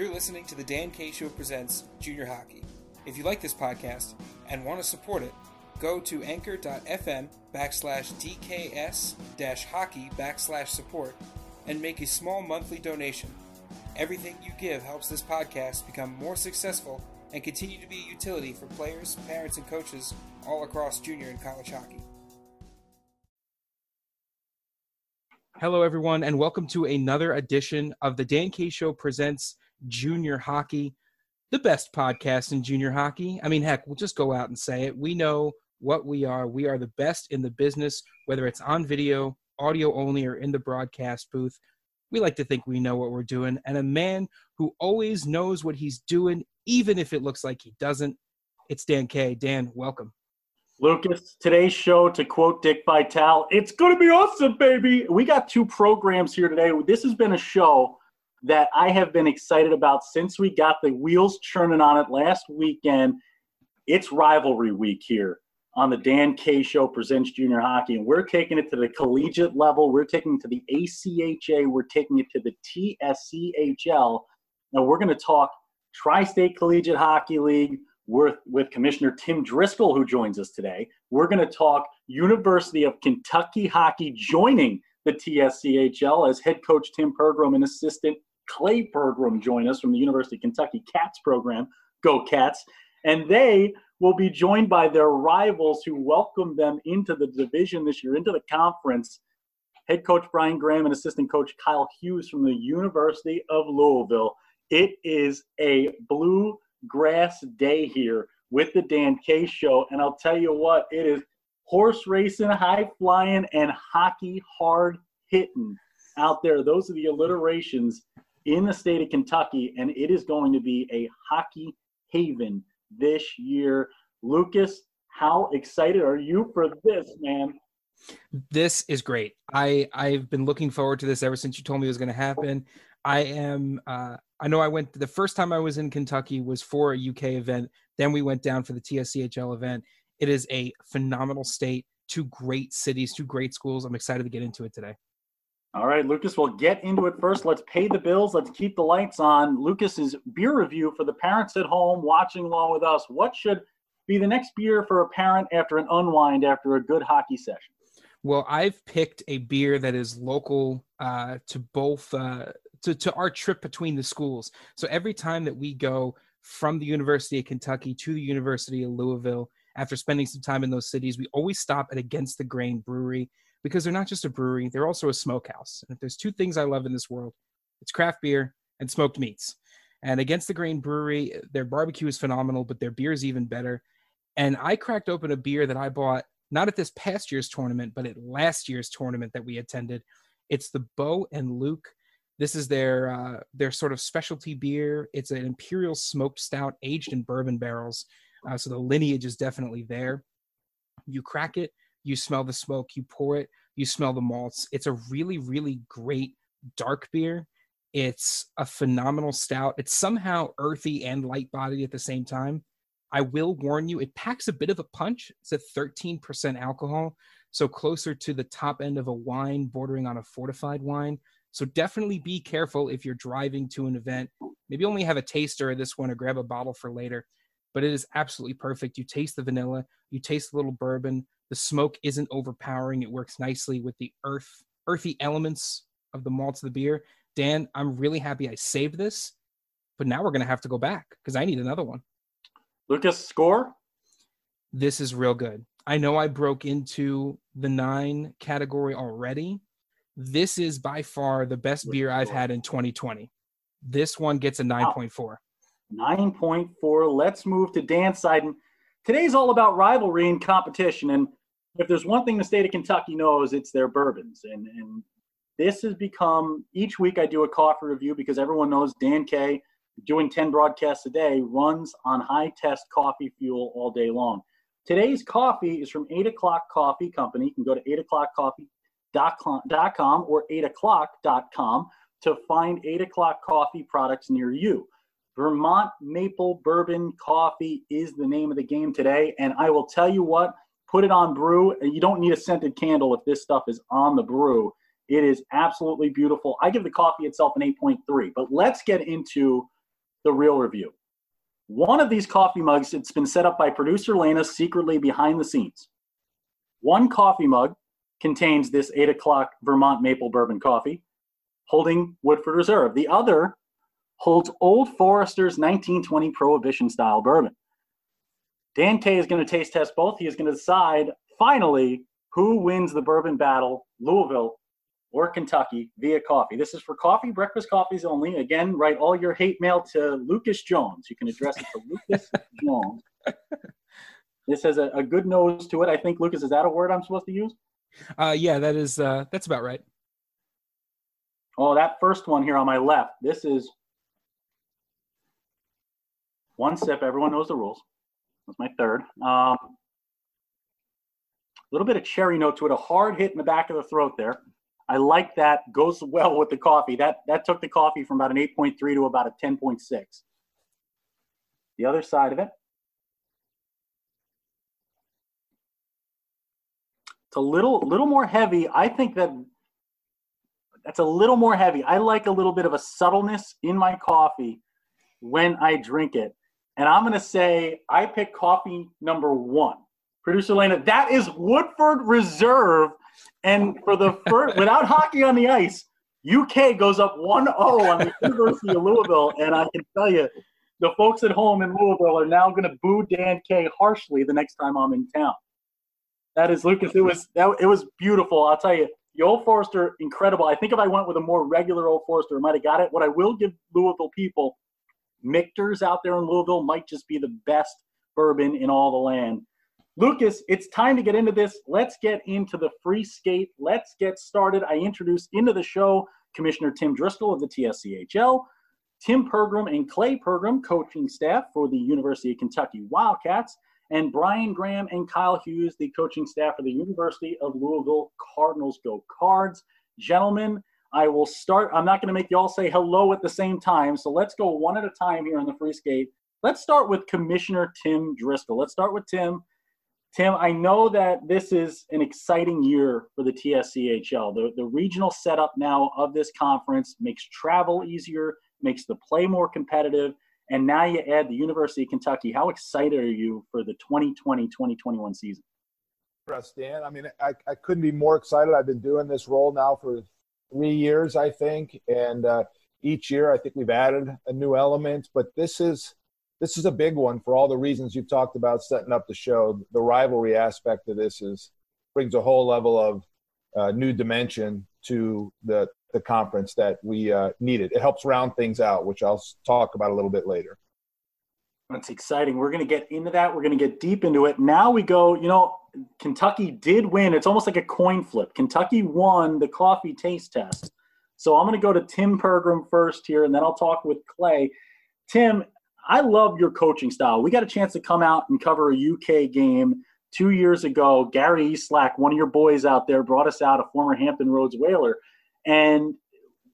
You're listening to the Dan K Show Presents Junior Hockey. If you like this podcast and want to support it, go to anchor.fm backslash DKS dash hockey backslash support and make a small monthly donation. Everything you give helps this podcast become more successful and continue to be a utility for players, parents, and coaches all across junior and college hockey. Hello, everyone, and welcome to another edition of the Dan K Show Presents Junior Hockey, the best podcast in junior hockey. I mean, heck, we'll just go out and say it. We know what we are. We are the best in the business, whether it's on video, audio only, or in the broadcast booth. We like to think we know what we're doing. And a man who always knows what he's doing, even if it looks like he doesn't, it's Dan K. Dan, welcome. Lucas, today's show, to quote Dick Vitale, it's going to be awesome, baby. We got two programs here today. This has been a show that I have been excited about since we got the wheels churning on it last weekend. It's rivalry week here on the Dan K Show presents junior hockey, and we're taking it to the collegiate level. We're taking it to the ACHA. We're taking it to the TSCHL. Now we're going to talk Tri-State Collegiate Hockey League with, with Commissioner Tim Driscoll, who joins us today. We're going to talk University of Kentucky Hockey joining the TSCHL as head coach Tim Pergram and assistant Clay Pergram join us from the University of Kentucky Cats program. Go Cats. And they will be joined by their rivals who welcomed them into the division this year, into the conference. Head coach Brian Graham and assistant coach Kyle Hughes from the University of Louisville. It is a blue grass day here with the Dan K Show. And I'll tell you what, it is horse racing, high flying, and hockey hard hitting out there. Those are the alliterations in the state of Kentucky, and it is going to be a hockey haven this year. Lucas, how excited are you for this, man? This is great. I I've been looking forward to this ever since you told me it was going to happen. I am. Uh, I know I went the first time I was in Kentucky was for a UK event. Then we went down for the TSCHL event. It is a phenomenal state. Two great cities, two great schools. I'm excited to get into it today. All right, Lucas, we'll get into it first. Let's pay the bills. Let's keep the lights on. Lucas's beer review for the parents at home watching along with us. What should be the next beer for a parent after an unwind after a good hockey session? Well, I've picked a beer that is local uh, to both uh, to, to our trip between the schools. So every time that we go from the University of Kentucky to the University of Louisville, after spending some time in those cities, we always stop at Against the Grain Brewery because they're not just a brewery, they're also a smokehouse. And if there's two things I love in this world, it's craft beer and smoked meats. And Against the Grain Brewery, their barbecue is phenomenal, but their beer is even better. And I cracked open a beer that I bought not at this past year's tournament, but at last year's tournament that we attended. It's the Bo and Luke. This is their uh, their sort of specialty beer. It's an imperial smoked stout aged in bourbon barrels, uh, so the lineage is definitely there. You crack it, you smell the smoke, you pour it, you smell the malts. It's a really, really great dark beer. It's a phenomenal stout. It's somehow earthy and light bodied at the same time. I will warn you, it packs a bit of a punch. It's at 13% alcohol, so closer to the top end of a wine, bordering on a fortified wine. So definitely be careful if you're driving to an event. Maybe only have a taster of this one or grab a bottle for later. But it is absolutely perfect. You taste the vanilla, you taste a little bourbon, the smoke isn't overpowering. It works nicely with the earth, earthy elements of the malts of the beer. Dan, I'm really happy I saved this, but now we're gonna have to go back because I need another one. Lucas, score? This is real good. I know I broke into the nine category already. This is by far the best beer I've had in 2020. This one gets a 9.4. 9.4. Let's move to Dan side. And today's all about rivalry and competition. And if there's one thing the state of Kentucky knows, it's their bourbons. And, and this has become each week I do a coffee review because everyone knows Dan K, doing 10 broadcasts a day, runs on high test coffee fuel all day long. Today's coffee is from 8 O'Clock Coffee Company. You can go to 8o'clockcoffee.com or 8o'clock.com to find 8 O'Clock Coffee products near you. Vermont Maple Bourbon Coffee is the name of the game today. And I will tell you what, put it on brew. And you don't need a scented candle if this stuff is on the brew. It is absolutely beautiful. I give the coffee itself an 8.3, but let's get into the real review. One of these coffee mugs, it's been set up by producer Lena secretly behind the scenes. One coffee mug contains this 8 o'clock Vermont maple bourbon coffee holding Woodford Reserve. The other holds Old Forester's 1920 Prohibition style bourbon. Dan K is going to taste test both. He is going to decide finally who wins the bourbon battle, Louisville or Kentucky, via coffee. This is for coffee, breakfast coffees only. Again, write all your hate mail to Lucas Jones. You can address it to Lucas Jones. This has a, a, good nose to it. I think Lucas, is that a word I'm supposed to use? Uh, yeah, that is. Uh, that's about right. Oh, that first one here on my left. This is one sip. Everyone knows the rules. That's my third. Um, a little bit of cherry note to it, a hard hit in the back of the throat there. I like that. Goes well with the coffee. That that took the coffee from about an 8.3 to about a 10.6. The other side of it. It's a little little more heavy. I think that that's a little more heavy. I like a little bit of a subtleness in my coffee when I drink it. And I'm going to say I pick coffee number one. Producer Lena, that is Woodford Reserve. And for the first, without hockey on the ice, UK goes up 1 0 on the University of Louisville. And I can tell you, the folks at home in Louisville are now going to boo Dan K harshly the next time I'm in town. That is Lucas. It was that it was beautiful. I'll tell you, the Old Forester, incredible. I think if I went with a more regular Old Forester, I might have got it. What I will give Louisville people, Michter's out there in Louisville might just be the best bourbon in all the land. Lucas, it's time to get into this. Let's get into the free skate. Let's get started. I introduce into the show Commissioner Tim Driscoll of the TSCHL, Tim Pergram and Clay Pergram, coaching staff for the University of Kentucky Wildcats, and Brian Graham and Kyle Hughes, the coaching staff for the University of Louisville Cardinals Go Cards. Gentlemen, I will start. I'm not going to make you all say hello at the same time, so let's go one at a time here on the free skate. Let's start with Commissioner Tim Driscoll. Let's start with Tim. Tim, I know that this is an exciting year for the TSCHL. The, the regional setup now of this conference makes travel easier, makes the play more competitive, and now you add the University of Kentucky. How excited are you for the 2020-2021 season? Yes, Dan. I mean, I, I couldn't be more excited. I've been doing this role now for three years, I think, and uh, each year I think we've added a new element. But this is this is a big one for all the reasons you've talked about setting up the show. The rivalry aspect of this is brings a whole level of uh, new dimension to the the conference that we uh, needed. It helps round things out, which I'll talk about a little bit later. That's exciting. We're going to get into that. We're going to get deep into it. Now we go, you know, Kentucky did win. It's almost like a coin flip. Kentucky won the coffee taste test. So I'm going to go to Tim Pergram first here, and then I'll talk with Clay. Tim, I love your coaching style. We got a chance to come out and cover a UK game two years ago. Gary Eastlack, one of your boys out there, brought us out, a former Hampton Roads Whaler. And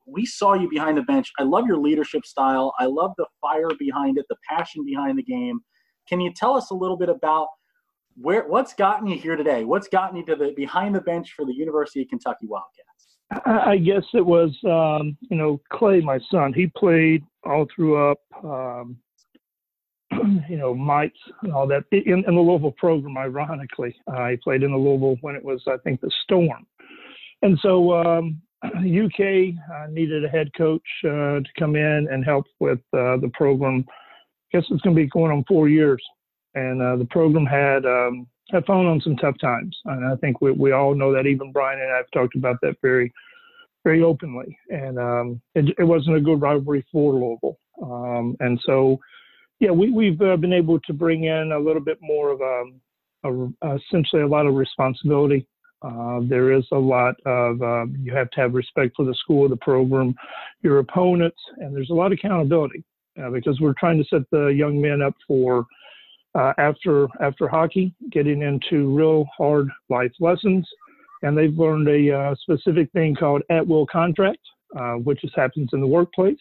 we saw you behind the bench. I love your leadership style. I love the fire behind it, the passion behind the game. Can you tell us a little bit about where what's gotten you here today? What's gotten you to the behind the bench for the University of Kentucky Wildcats? I guess it was um, you know Clay, my son. He played all through up. Um, you know, mites and all that in, in the Louisville program. Ironically, uh, he played in the Louisville when it was, I think, the Storm, and so um, UK uh, needed a head coach uh, to come in and help with uh, the program. I guess it's going to be going on four years, and uh, the program had um, had fallen on some tough times, and I think we we all know that. Even Brian and I have talked about that very very openly, and um, it, it, wasn't a good rivalry for Louisville, um, and so yeah, we we've uh, been able to bring in a little bit more of a, a essentially a lot of responsibility. Uh, there is a lot of, uh, you have to have respect for the school, the program, your opponents, and there's a lot of accountability uh, because we're trying to set the young men up for uh, after after hockey, getting into real hard life lessons. And they've learned a uh, specific thing called at will contract, which just happens in the workplace.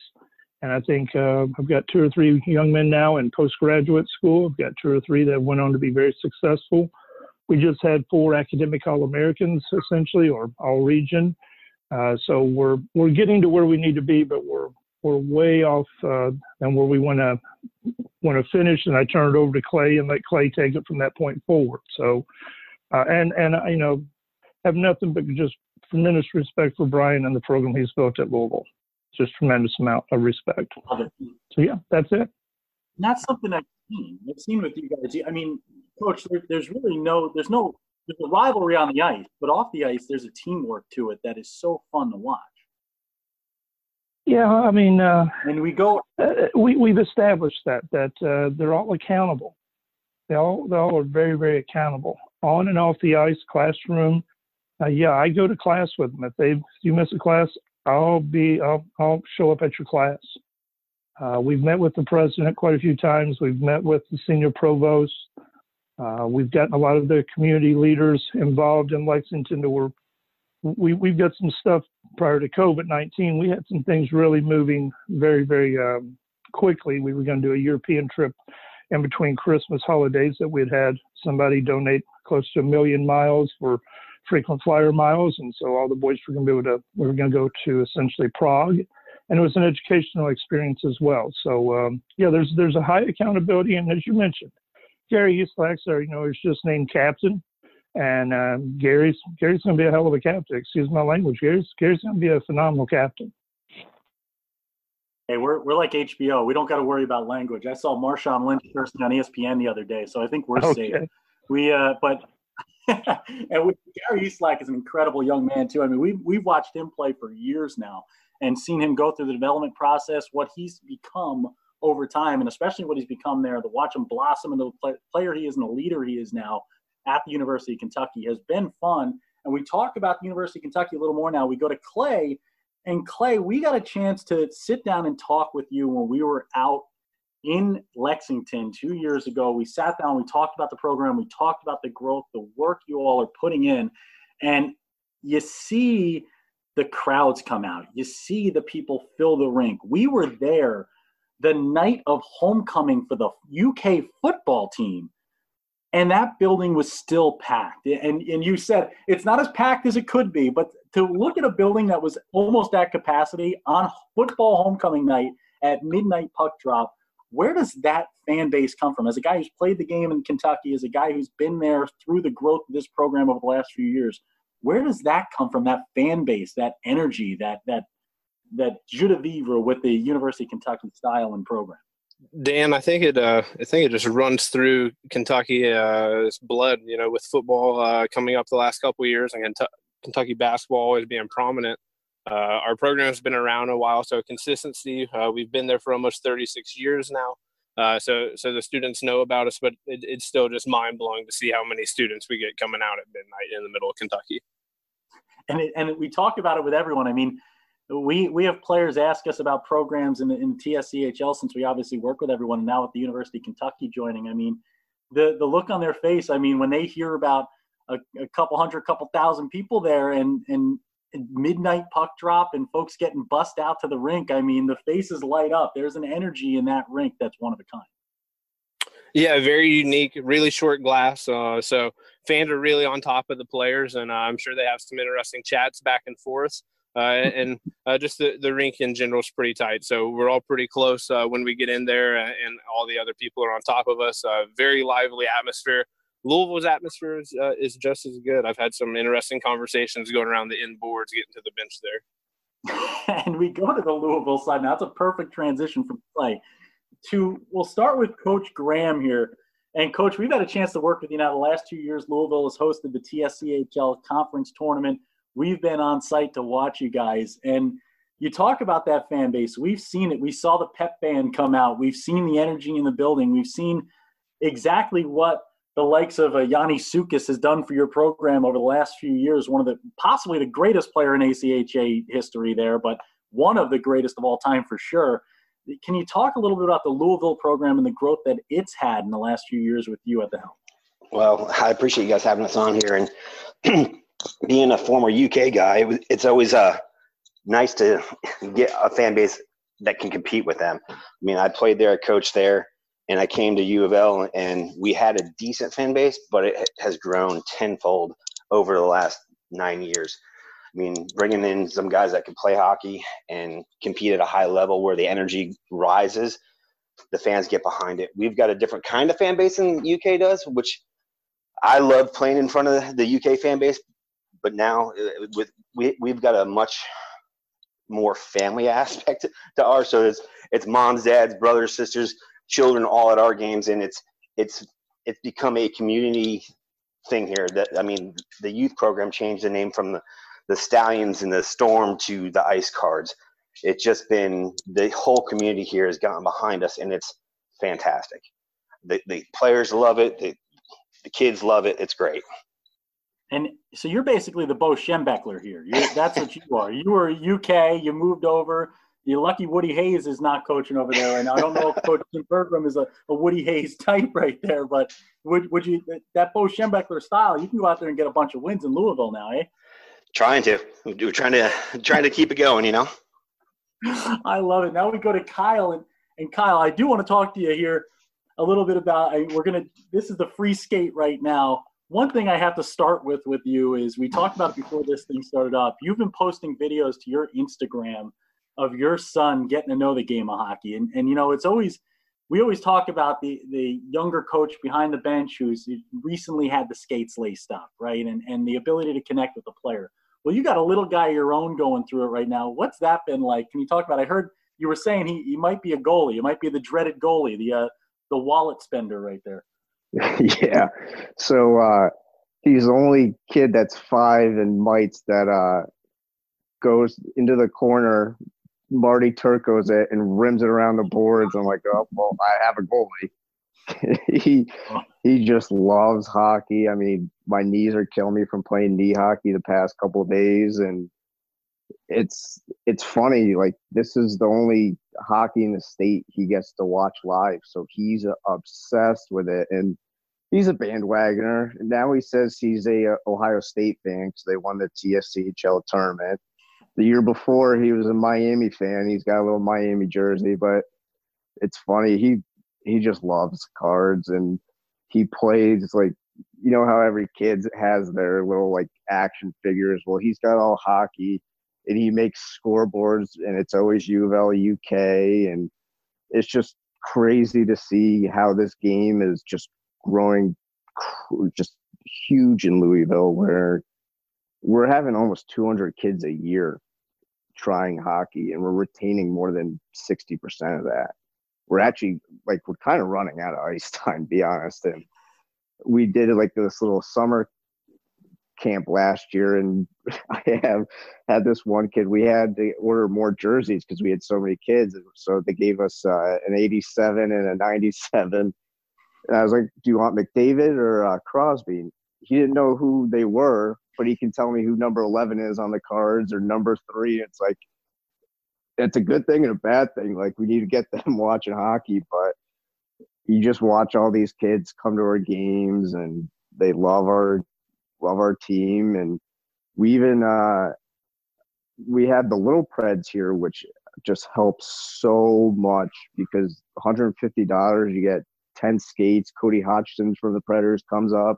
And I think I've got two or three young men now in postgraduate school. I've got two or three that went on to be very successful we just had four academic All-Americans essentially, or All-Region. Uh, so we're we're getting to where we need to be, but we're we're way off uh, than where we want to want to finish, and I turn it over to Clay and let Clay take it from that point forward. So, uh, and and I you know, have nothing but just tremendous respect for Brian and the program he's built at Louisville. Just tremendous amount of respect. So yeah, that's it. Not something I've seen. I've seen with you guys. I mean, coach, there, there's really no, there's no, there's a rivalry on the ice, but off the ice, there's a teamwork to it that is so fun to watch. Yeah, I mean, uh, and we go. Uh, we we've established that that uh, they're all accountable. They all they all are very very accountable on and off the ice, classroom. Uh, yeah, I go to class with them. If they if you miss a class, I'll be I'll I'll show up at your class. Uh, we've met with the president quite a few times. We've met with the senior provost. Uh, we've gotten a lot of the community leaders involved in Lexington to work. We, we've got some stuff prior to COVID 19. We had some things really moving very, very um, quickly. We were going to do a European trip in between Christmas holidays that we'd had somebody donate close to a million miles for frequent flyer miles. And so all the boys were going to be able to, we were going to go to essentially Prague and it was an educational experience as well. So um, yeah, there's there's a high accountability, and as you mentioned, Gary Eastlack, you know, is just named captain, and uh, Gary's Gary's going to be a hell of a captain. Excuse my language. Gary's Gary's going to be a phenomenal captain. Hey, we're we're like HBO. We don't got to worry about language. I saw Marshawn Lynch person on ESPN the other day, so I think we're okay. safe. We uh, but and with, Gary Eastlack is an incredible young man too. I mean, we've we've watched him play for years now, and seen him go through the development process, what he's become over time, and especially what he's become there, to watch him blossom into the player he is and the leader he is now at the University of Kentucky has been fun. And we talk about the University of Kentucky a little more now. We go to Clay, and Clay, we got a chance to sit down and talk with you when we were out in Lexington two years ago. We sat down, we talked about the program, we talked about the growth, the work you all are putting in, and you see the crowds come out. You see the people fill the rink. We were there the night of homecoming for the UK football team, and that building was still packed. And, and you said it's not as packed as it could be, but to look at a building that was almost at capacity on football homecoming night at midnight puck drop, where does that fan base come from? As a guy who's played the game in Kentucky, as a guy who's been there through the growth of this program over the last few years, where does that come from? That fan base, that energy, that that that joie de vivre with the University of Kentucky style and program. Dan, I think it. Uh, I think it just runs through Kentucky's uh, blood. You know, with football uh, coming up the last couple years, and Kentucky basketball always being prominent. Uh, our program has been around a while, so consistency. Uh, we've been there for almost 36 years now. Uh, so, so the students know about us, but it, it's still just mind blowing to see how many students we get coming out at midnight in the middle of Kentucky and it, and we talk about it with everyone. I mean, we we have players ask us about programs in in TSCHL since we obviously work with everyone. Now at the University of Kentucky joining, I mean, the the look on their face. I mean, when they hear about a, a couple hundred, couple thousand people there, and and midnight puck drop and folks getting bust out to the rink. I mean, the faces light up. There's an energy in that rink that's one of a kind. Yeah, very unique, really short glass. Uh, so fans are really on top of the players, and uh, I'm sure they have some interesting chats back and forth. Uh, and uh, just the, the rink in general is pretty tight. So we're all pretty close uh, when we get in there, uh, and all the other people are on top of us. very lively atmosphere. Louisville's atmosphere is, is just as good. I've had some interesting conversations going around the in boards, getting to the bench there. and we go to the Louisville side. Now, that's a perfect transition from play to we'll start with Coach Graham here. And coach, we've had a chance to work with you now the last two years. Louisville has hosted the TSCHL conference tournament. We've been on site to watch you guys. And you talk about that fan base. We've seen it. We saw the pep band come out. We've seen the energy in the building. We've seen exactly what the likes of uh, Yanni Sukis has done for your program over the last few years. One of the possibly the greatest player in ACHA history there, but one of the greatest of all time for sure. Can you talk a little bit about the Louisville program and the growth that it's had in the last few years with you at the helm? Well, I appreciate you guys having us on here. And being a former UK guy, it's always uh, nice to get a fan base that can compete with them. I mean, I played there, I coached there, and I came to U of L, and we had a decent fan base, but it has grown tenfold over the last nine years. I mean, bringing in some guys that can play hockey and compete at a high level where the energy rises, the fans get behind it. We've got a different kind of fan base than UK does, which I love playing in front of the UK fan base. But now uh, with we we've got a much more family aspect to ours. So it's it's moms, dads, brothers, sisters, children all at our games, and it's it's it's become a community thing here. That I mean, the youth program changed the name from the the Stallions and the Storm to the Ice Cards. It's just been the whole community here has gotten behind us, and it's fantastic. The the players love it. The the kids love it. It's great. And so you're basically the Bo Schembechler here. You're, that's what you are. You were UK. You moved over. You're lucky Woody Hayes is not coaching over there right now. I don't know if Coach Tim Bergram is a, a Woody Hayes type right there, but would would you that Bo Schembechler style? You can go out there and get a bunch of wins in Louisville now, eh? Trying to. We're trying to trying to keep it going, you know. I love it. Now we go to Kyle and and Kyle, I do want to talk to you here a little bit about. I, we're gonna. This is the free skate right now. One thing I have to start with with you is we talked about it before this thing started up. You've been posting videos to your Instagram of your son getting to know the game of hockey, and and you know it's always we always talk about the the younger coach behind the bench who's recently had the skates laced up, right, and and the ability to connect with the player. Well, you got a little guy of your own going through it right now. What's that been like? Can you talk about? I heard you were saying he, he might be a goalie. He might be the dreaded goalie, the uh, the wallet spender right there. yeah. So uh, he's the only kid that's five and mites that uh, goes into the corner. Marty Turco's it and rims it around the boards. I'm like, oh well, I have a goalie. he he just loves hockey. I mean, my knees are killing me from playing knee hockey the past couple days, and it's it's funny. Like this is the only hockey in the state he gets to watch live, so he's obsessed with it, and he's a bandwagoner. Now he says he's a, uh, Ohio State fan because they won the TSCHL tournament. The year before, he was a Miami fan. He's got a little Miami jersey, but it's funny. He he just loves cards and he plays like you know how every kid has their little like action figures. Well, he's got all hockey and he makes scoreboards and it's always U of L UK and it's just crazy to see how this game is just growing just huge in Louisville where we're having almost 200 kids a year trying hockey and we're retaining more than 60% of that we're actually like we're kind of running out of ice time, to be honest. And we did like this little summer camp last year, and I have had this one kid. We had to order more jerseys because we had so many kids, so they gave us uh, an '87 and a '97. And I was like, "Do you want McDavid or uh, Crosby?" He didn't know who they were, but he can tell me who number 11 is on the cards or number three. It's like it's a good thing and a bad thing. Like we need to get them watching hockey, but you just watch all these kids come to our games and they love our love our team and we even uh we had the little preds here which just helps so much because $150 you get 10 skates cody hodgson from the predators comes up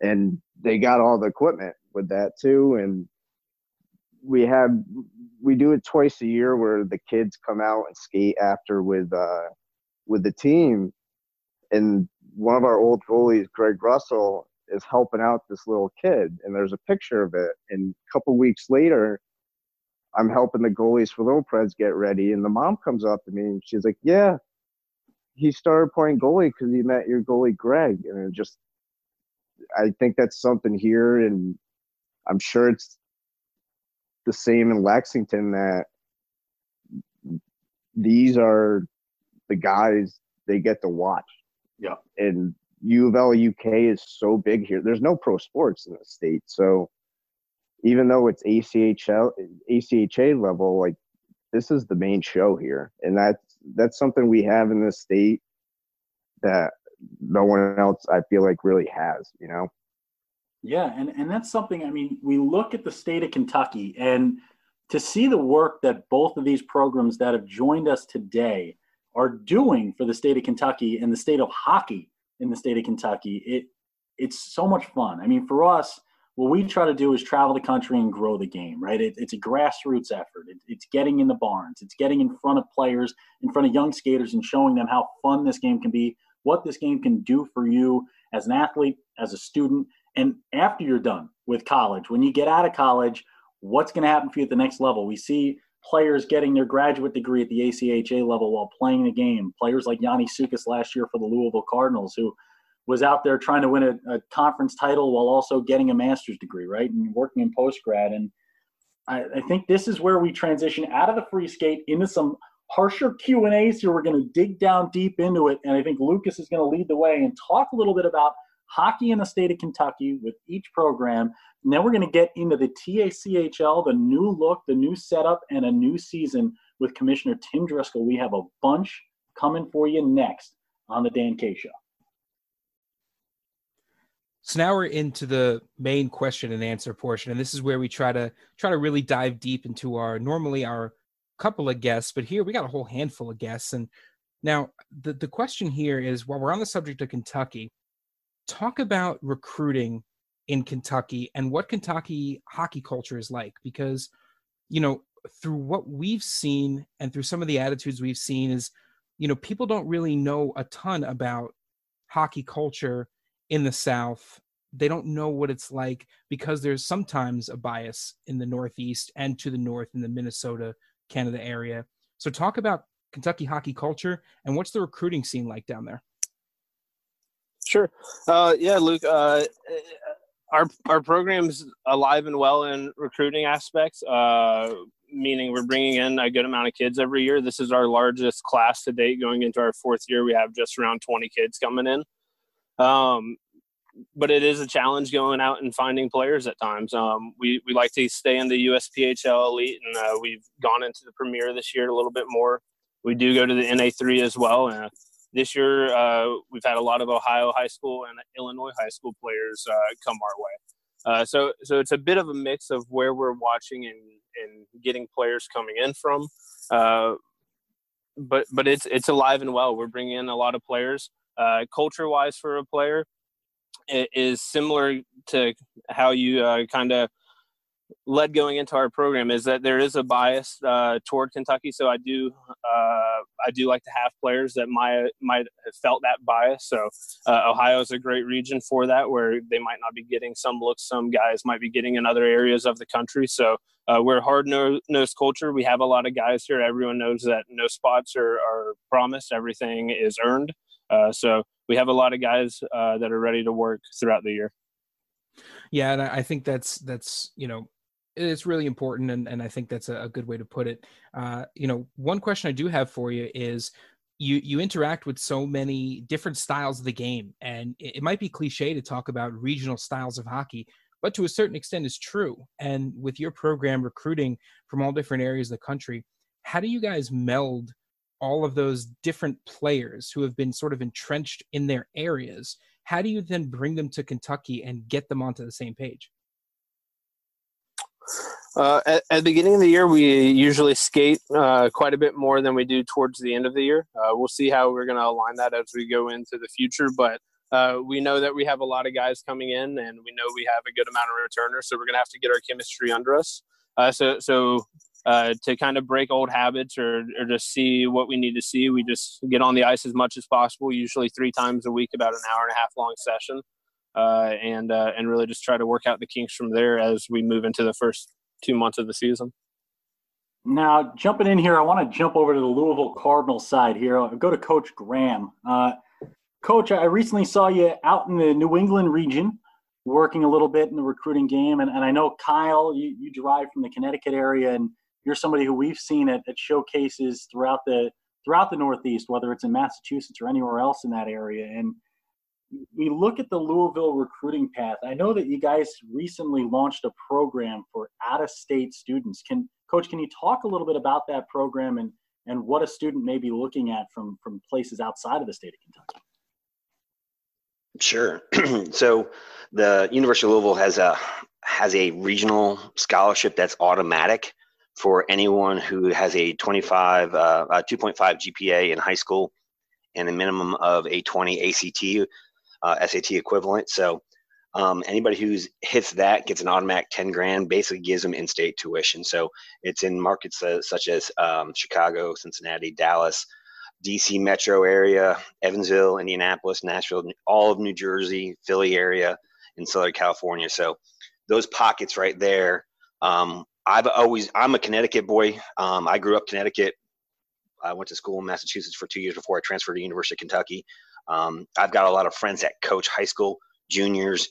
and they got all the equipment with that too and we have, we do it twice a year where the kids come out and skate after with uh with the team and one of our old goalies greg russell is helping out this little kid and there's a picture of it and a couple weeks later i'm helping the goalies for preds get ready and the mom comes up to me and she's like yeah he started playing goalie because he met your goalie greg and it just i think that's something here and i'm sure it's the same in Lexington that these are the guys they get to watch. Yeah. And U of L UK is so big here. There's no pro sports in the state. So even though it's ACHL ACHA level, like this is the main show here. And that's that's something we have in this state that no one else I feel like really has, you know. Yeah, and, and that's something, I mean, we look at the state of Kentucky and to see the work that both of these programs that have joined us today are doing for the state of Kentucky and the state of hockey in the state of Kentucky, it it's so much fun. I mean, for us, what we try to do is travel the country and grow the game, right? It, it's a grassroots effort. It, it's getting in the barns, it's getting in front of players, in front of young skaters, and showing them how fun this game can be, what this game can do for you as an athlete, as a student, and after you're done with college. When you get out of college, what's going to happen for you at the next level? We see players getting their graduate degree at the ACHA level while playing the game. Players like Yanni Sukas last year for the Louisville Cardinals, who was out there trying to win a, a, conference title while also getting a master's degree, right, and working in post grad. And I, I, think this is where we transition out of the free skate into some harsher Q and A's here. We're going to dig down deep into it, and I think Lucas is going to lead the way and talk a little bit about hockey in the state of Kentucky with each program. And then we're going to get into the TSCHL, the new look, the new setup, and a new season with Commissioner Tim Driscoll. We have a bunch coming for you next on the Dan K Show. So now we're into the main question and answer portion, and this is where we try to try to really dive deep into our normally our couple of guests, but here we got a whole handful of guests. And now the the question here is, while we're on the subject of Kentucky, talk about recruiting in Kentucky and what Kentucky hockey culture is like, because you know through what we've seen and through some of the attitudes we've seen is, you know, people don't really know a ton about hockey culture in the South, they don't know what it's like because there's sometimes a bias in the Northeast and to the north in the Minnesota, Canada area. So, talk about Kentucky hockey culture and what's the recruiting scene like down there? Sure. Uh, yeah, Luke. Uh, our our program's alive and well in recruiting aspects. Uh, meaning we're bringing in a good amount of kids every year. This is our largest class to date. Going into our fourth year, we have just around 20 kids coming in. Um, but it is a challenge going out and finding players at times. Um, we, we like to stay in the USPHL elite, and uh, we've gone into the Premier this year a little bit more. We do go to the NA3 as well. And this year, uh, we've had a lot of Ohio high school and Illinois high school players uh, come our way. Uh, so, so it's a bit of a mix of where we're watching and, and getting players coming in from. Uh, but but it's it's alive and well. We're bringing in a lot of players uh, culture wise for a player is similar to how you uh, kind of led going into our program is that there is a bias uh, toward Kentucky. So I do uh, I do like to have players that might might have felt that bias. So uh, Ohio is a great region for that, where they might not be getting some looks some guys might be getting in other areas of the country. So uh, we're hard nosed culture. We have a lot of guys here. Everyone knows that no spots are, are promised. Everything is earned. Uh, so we have a lot of guys uh, that are ready to work throughout the year. Yeah, and I think that's that's you know it's really important, and and I think that's a, good way to put it. Uh, you know, one question I do have for you is you you interact with so many different styles of the game, and it, it might be cliche to talk about regional styles of hockey, but to a certain extent is true. And with your program recruiting from all different areas of the country, how do you guys meld all of those different players who have been sort of entrenched in their areas, how do you then bring them to Kentucky and get them onto the same page? Uh, at, at, the beginning of the year, we usually skate uh, quite a bit more than we do towards the end of the year. Uh, we'll see how we're going to align that as we go into the future, but uh, we know that we have a lot of guys coming in, and we know we have a good amount of returners, so we're going to have to get our chemistry under us. Uh, so, so uh, to kind of break old habits or, or just see what we need to see. We just get on the ice as much as possible, usually three times a week, about an hour and a half long session, uh, and uh, and really just try to work out the kinks from there as we move into the first two months of the season. Now, jumping in here, I want to jump over to the Louisville Cardinals side here. I'll go to Coach Graham. Uh, Coach, I recently saw you out in the New England region working a little bit in the recruiting game. And, and I know Kyle, you, you drive from the Connecticut area and you're somebody who we've seen at, at showcases throughout the throughout the Northeast, whether it's in Massachusetts or anywhere else in that area. And we look at the Louisville recruiting path. I know that you guys recently launched a program for out-of-state students. Can coach, can you talk a little bit about that program and and what a student may be looking at from from places outside of the state of Kentucky? Sure. so the University of Louisville has a has a regional scholarship that's automatic for anyone who has a 25, uh, a 2.5 GPA in high school and a minimum of a 20 ACT, uh, SAT equivalent. So Um, anybody who hits that gets an automatic 10 grand, basically gives them in-state tuition. So it's in markets uh, such as um, Chicago, Cincinnati, Dallas, DC metro area, Evansville, Indianapolis, Nashville, all of New Jersey, Philly area, and Southern California. So those pockets right there. Um, I've always I'm a Connecticut boy. Um, I grew up Connecticut. I went to school in Massachusetts for two years before I transferred to University of Kentucky. Um, I've got a lot of friends that coach high school juniors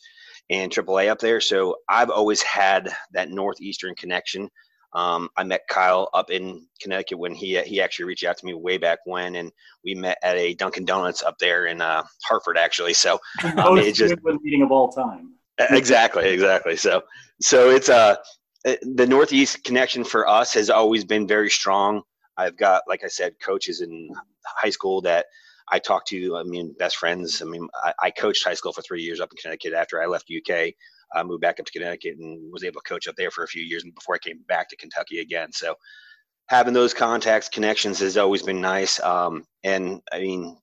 and AAA up there, so I've always had that northeastern connection. Um, I met Kyle up in Connecticut when he he actually reached out to me way back when, and we met at a Dunkin' Donuts up there in uh, Hartford, actually. So um, it just meeting of all time. Exactly, exactly. So so it's uh the Northeast connection for us has always been very strong. I've got, like I said, coaches in high school that I talk to. I mean, best friends. I mean, I, I coached high school for three years up in Connecticut after I left UK. I moved back up to Connecticut and was able to coach up there for a few years before I came back to Kentucky again. So having those contacts, connections has always been nice. Um, and I mean,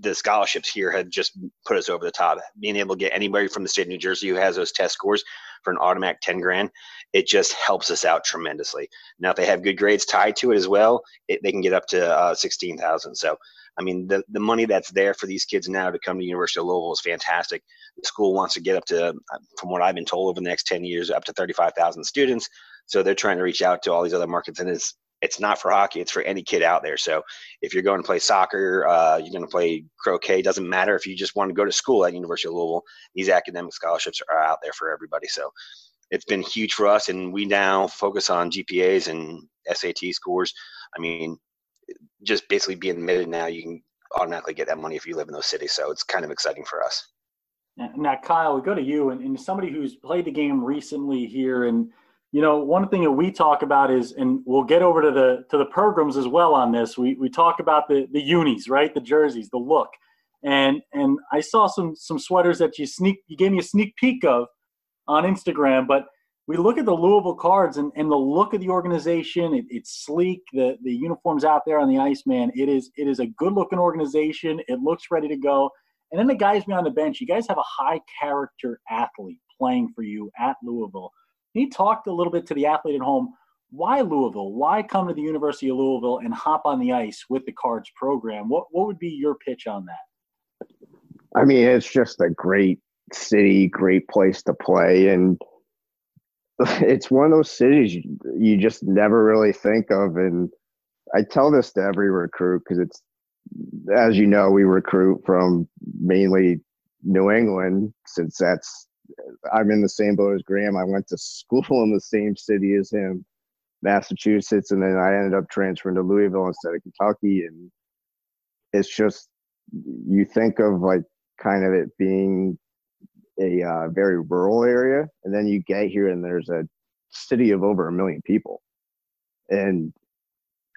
the scholarships here have just put us over the top. Being able to get anybody from the state of New Jersey who has those test scores for an automatic 10 grand, it just helps us out tremendously. Now, if they have good grades tied to it as well, it, they can get up to uh, 16,000. So I mean, the, the money that's there for these kids now to come to University of Louisville is fantastic. The school wants to get up to, from what I've been told, over the next 10 years, up to 35,000 students. So they're trying to reach out to all these other markets, and it's it's not for hockey; it's for any kid out there. So if you're going to play soccer, uh, you're going to play croquet. Doesn't matter if you just want to go to school at University of Louisville. These academic scholarships are out there for everybody. So it's been huge for us, and we now focus on GPAs and SAT scores. I mean, just basically being admitted now, you can automatically get that money if you live in those cities. So it's kind of exciting for us. Now, Kyle, we go to you and, and somebody who's played the game recently here. And, you know, one thing that we talk about is, and we'll get over to the to the programs as well on this. We, we talk about the, the unis, right? The jerseys, the look. And and I saw some some sweaters that you sneak you gave me a sneak peek of on Instagram, but we look at the Louisville cards and, and the look of the organization. It, it's sleek. The the uniforms out there on the ice, man. It is it is a good looking organization. It looks ready to go. And then the guys behind the bench. You guys have a high character athlete playing for you at Louisville. He talked a little bit to the athlete at home. Why Louisville? Why come to the University of Louisville and hop on the ice with the Cards program? What what would be your pitch on that? I mean, it's just a great city, great place to play, and it's one of those cities you, you just never really think of. And I tell this to every recruit because it's, as you know, we recruit from mainly New England since that's, I'm in the same boat as Graham. I went to school in the same city as him, Massachusetts, and then I ended up transferring to Louisville instead of Kentucky. And it's just, you think of like kind of it being a uh, very rural area, and then you get here and there's a city of over a million people, and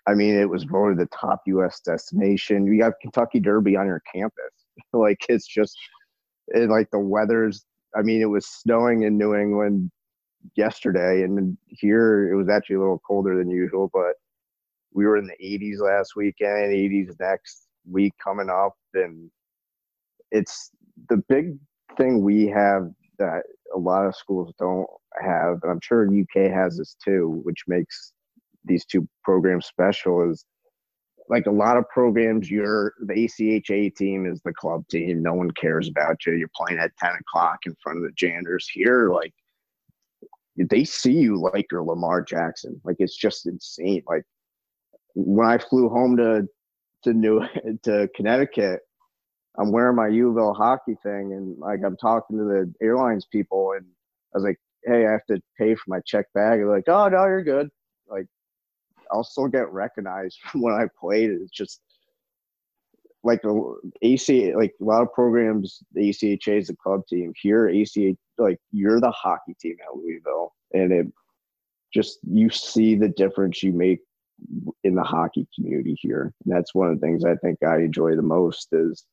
I mean it was voted the top U.S. destination. You have Kentucky Derby on your campus, like it's just it, like the weather's. I mean, it was snowing in New England yesterday, and here it was actually a little colder than usual, but we were in the 80s last weekend, 80s next week coming up, and it's the big thing we have that a lot of schools don't have, and I'm sure UK has this too, which makes these two programs special is like a lot of programs, you're the ACHA team is the club team. No one cares about you. You're playing at 10 o'clock in front of the janitors. Here, like they see you like you're Lamar Jackson. Like it's just insane. Like when I flew home to to New to Connecticut, I'm wearing my Uville hockey thing, and like I'm talking to the airlines people, and I was like, "Hey, I have to pay for my check bag." They're like, "Oh no, you're good." Like, I'll still get recognized from when I played. It's just like the AC, like a lot of programs, the ACHA is a club team. Here, ACH, like you're the hockey team at Louisville, and it just you see the difference you make in the hockey community here. And that's one of the things I think I enjoy the most is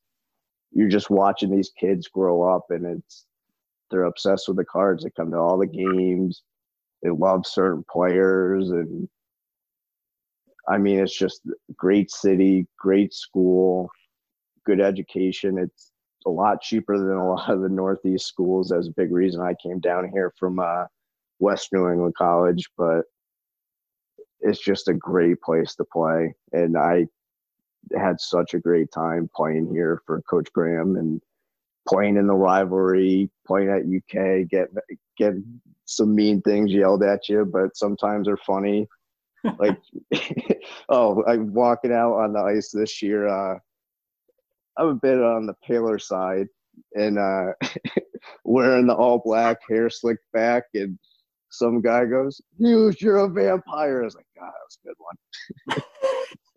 you're just watching these kids grow up and it's they're obsessed with the cards. They come to all the games. They love certain players and I mean it's just great city, great school, good education. It's a lot cheaper than a lot of the Northeast schools. That's a big reason I came down here from uh, Western New England College, but it's just a great place to play. And I had such a great time playing here for Coach Graham and playing in the rivalry, playing at UK, get get some mean things yelled at you, but sometimes they're funny. Like, oh, I'm walking out on the ice this year. Uh, I'm a bit on the paler side and uh, wearing the all black hair slicked back and some guy goes, "Hughes, you're a vampire." I was like, "God, that was a good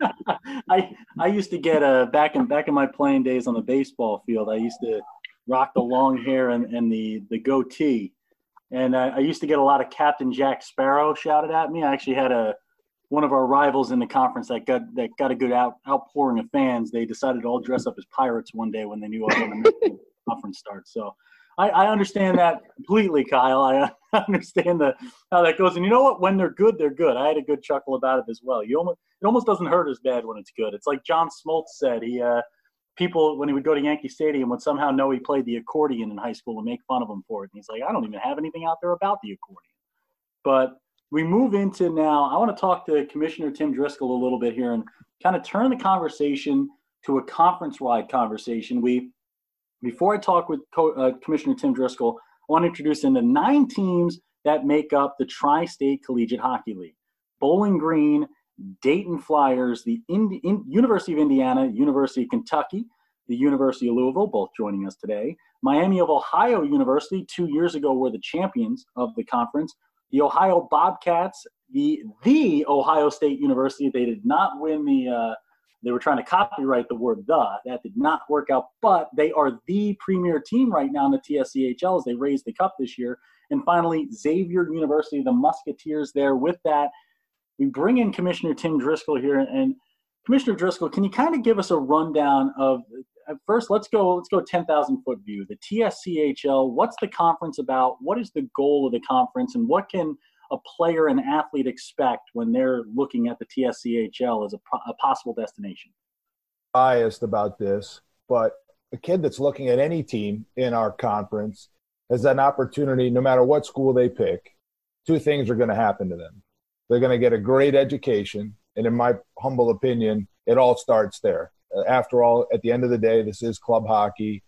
one." I I used to get a back in back in my playing days on the baseball field. I used to rock the long hair and, and the the goatee, and I, I used to get a lot of Captain Jack Sparrow shouted at me. I actually had a one of our rivals in the conference that got that got a good out, outpouring of fans. They decided to all dress up as pirates one day when they knew I was going to conference start. So I, I understand that completely, Kyle. I understand the how that goes. And you know what? When they're good, they're good. I had a good chuckle about it as well. You almost it almost doesn't hurt as bad when it's good. It's like John Smoltz said. He uh, people when he would go to Yankee Stadium would somehow know he played the accordion in high school and make fun of him for it. And he's like, I don't even have anything out there about the accordion. But we move into now. I want to talk to Commissioner Tim Driscoll a little bit here and kind of turn the conversation to a conference-wide conversation. We before I talk with Co- uh, Commissioner Tim Driscoll, I want to introduce in the nine teams that make up the Tri State Collegiate Hockey League Bowling Green, Dayton Flyers, the Indi- in- University of Indiana, University of Kentucky, the University of Louisville, both joining us today. Miami of Ohio University, two years ago, were the champions of the conference. The Ohio Bobcats, the the Ohio State University. They did not win the uh, they were trying to copyright the word the. That did not work out, but they are the premier team right now in the TSCHL as they raised the cup this year. And finally, Xavier University, the Musketeers there with that. We bring in Commissioner Tim Driscoll here. And Commissioner Driscoll, can you kind of give us a rundown of uh, first let's go let's go 10,000 foot view. The TSCHL, what's the conference about? What is the goal of the conference and what can a player and athlete expect when they're looking at the TSCHL as a, a possible destination? Biased about this, but a kid that's looking at any team in our conference has an opportunity, no matter what school they pick, two things are going to happen to them. They're going to get a great education, and in my humble opinion, it all starts there. After all, at the end of the day, this is club hockey,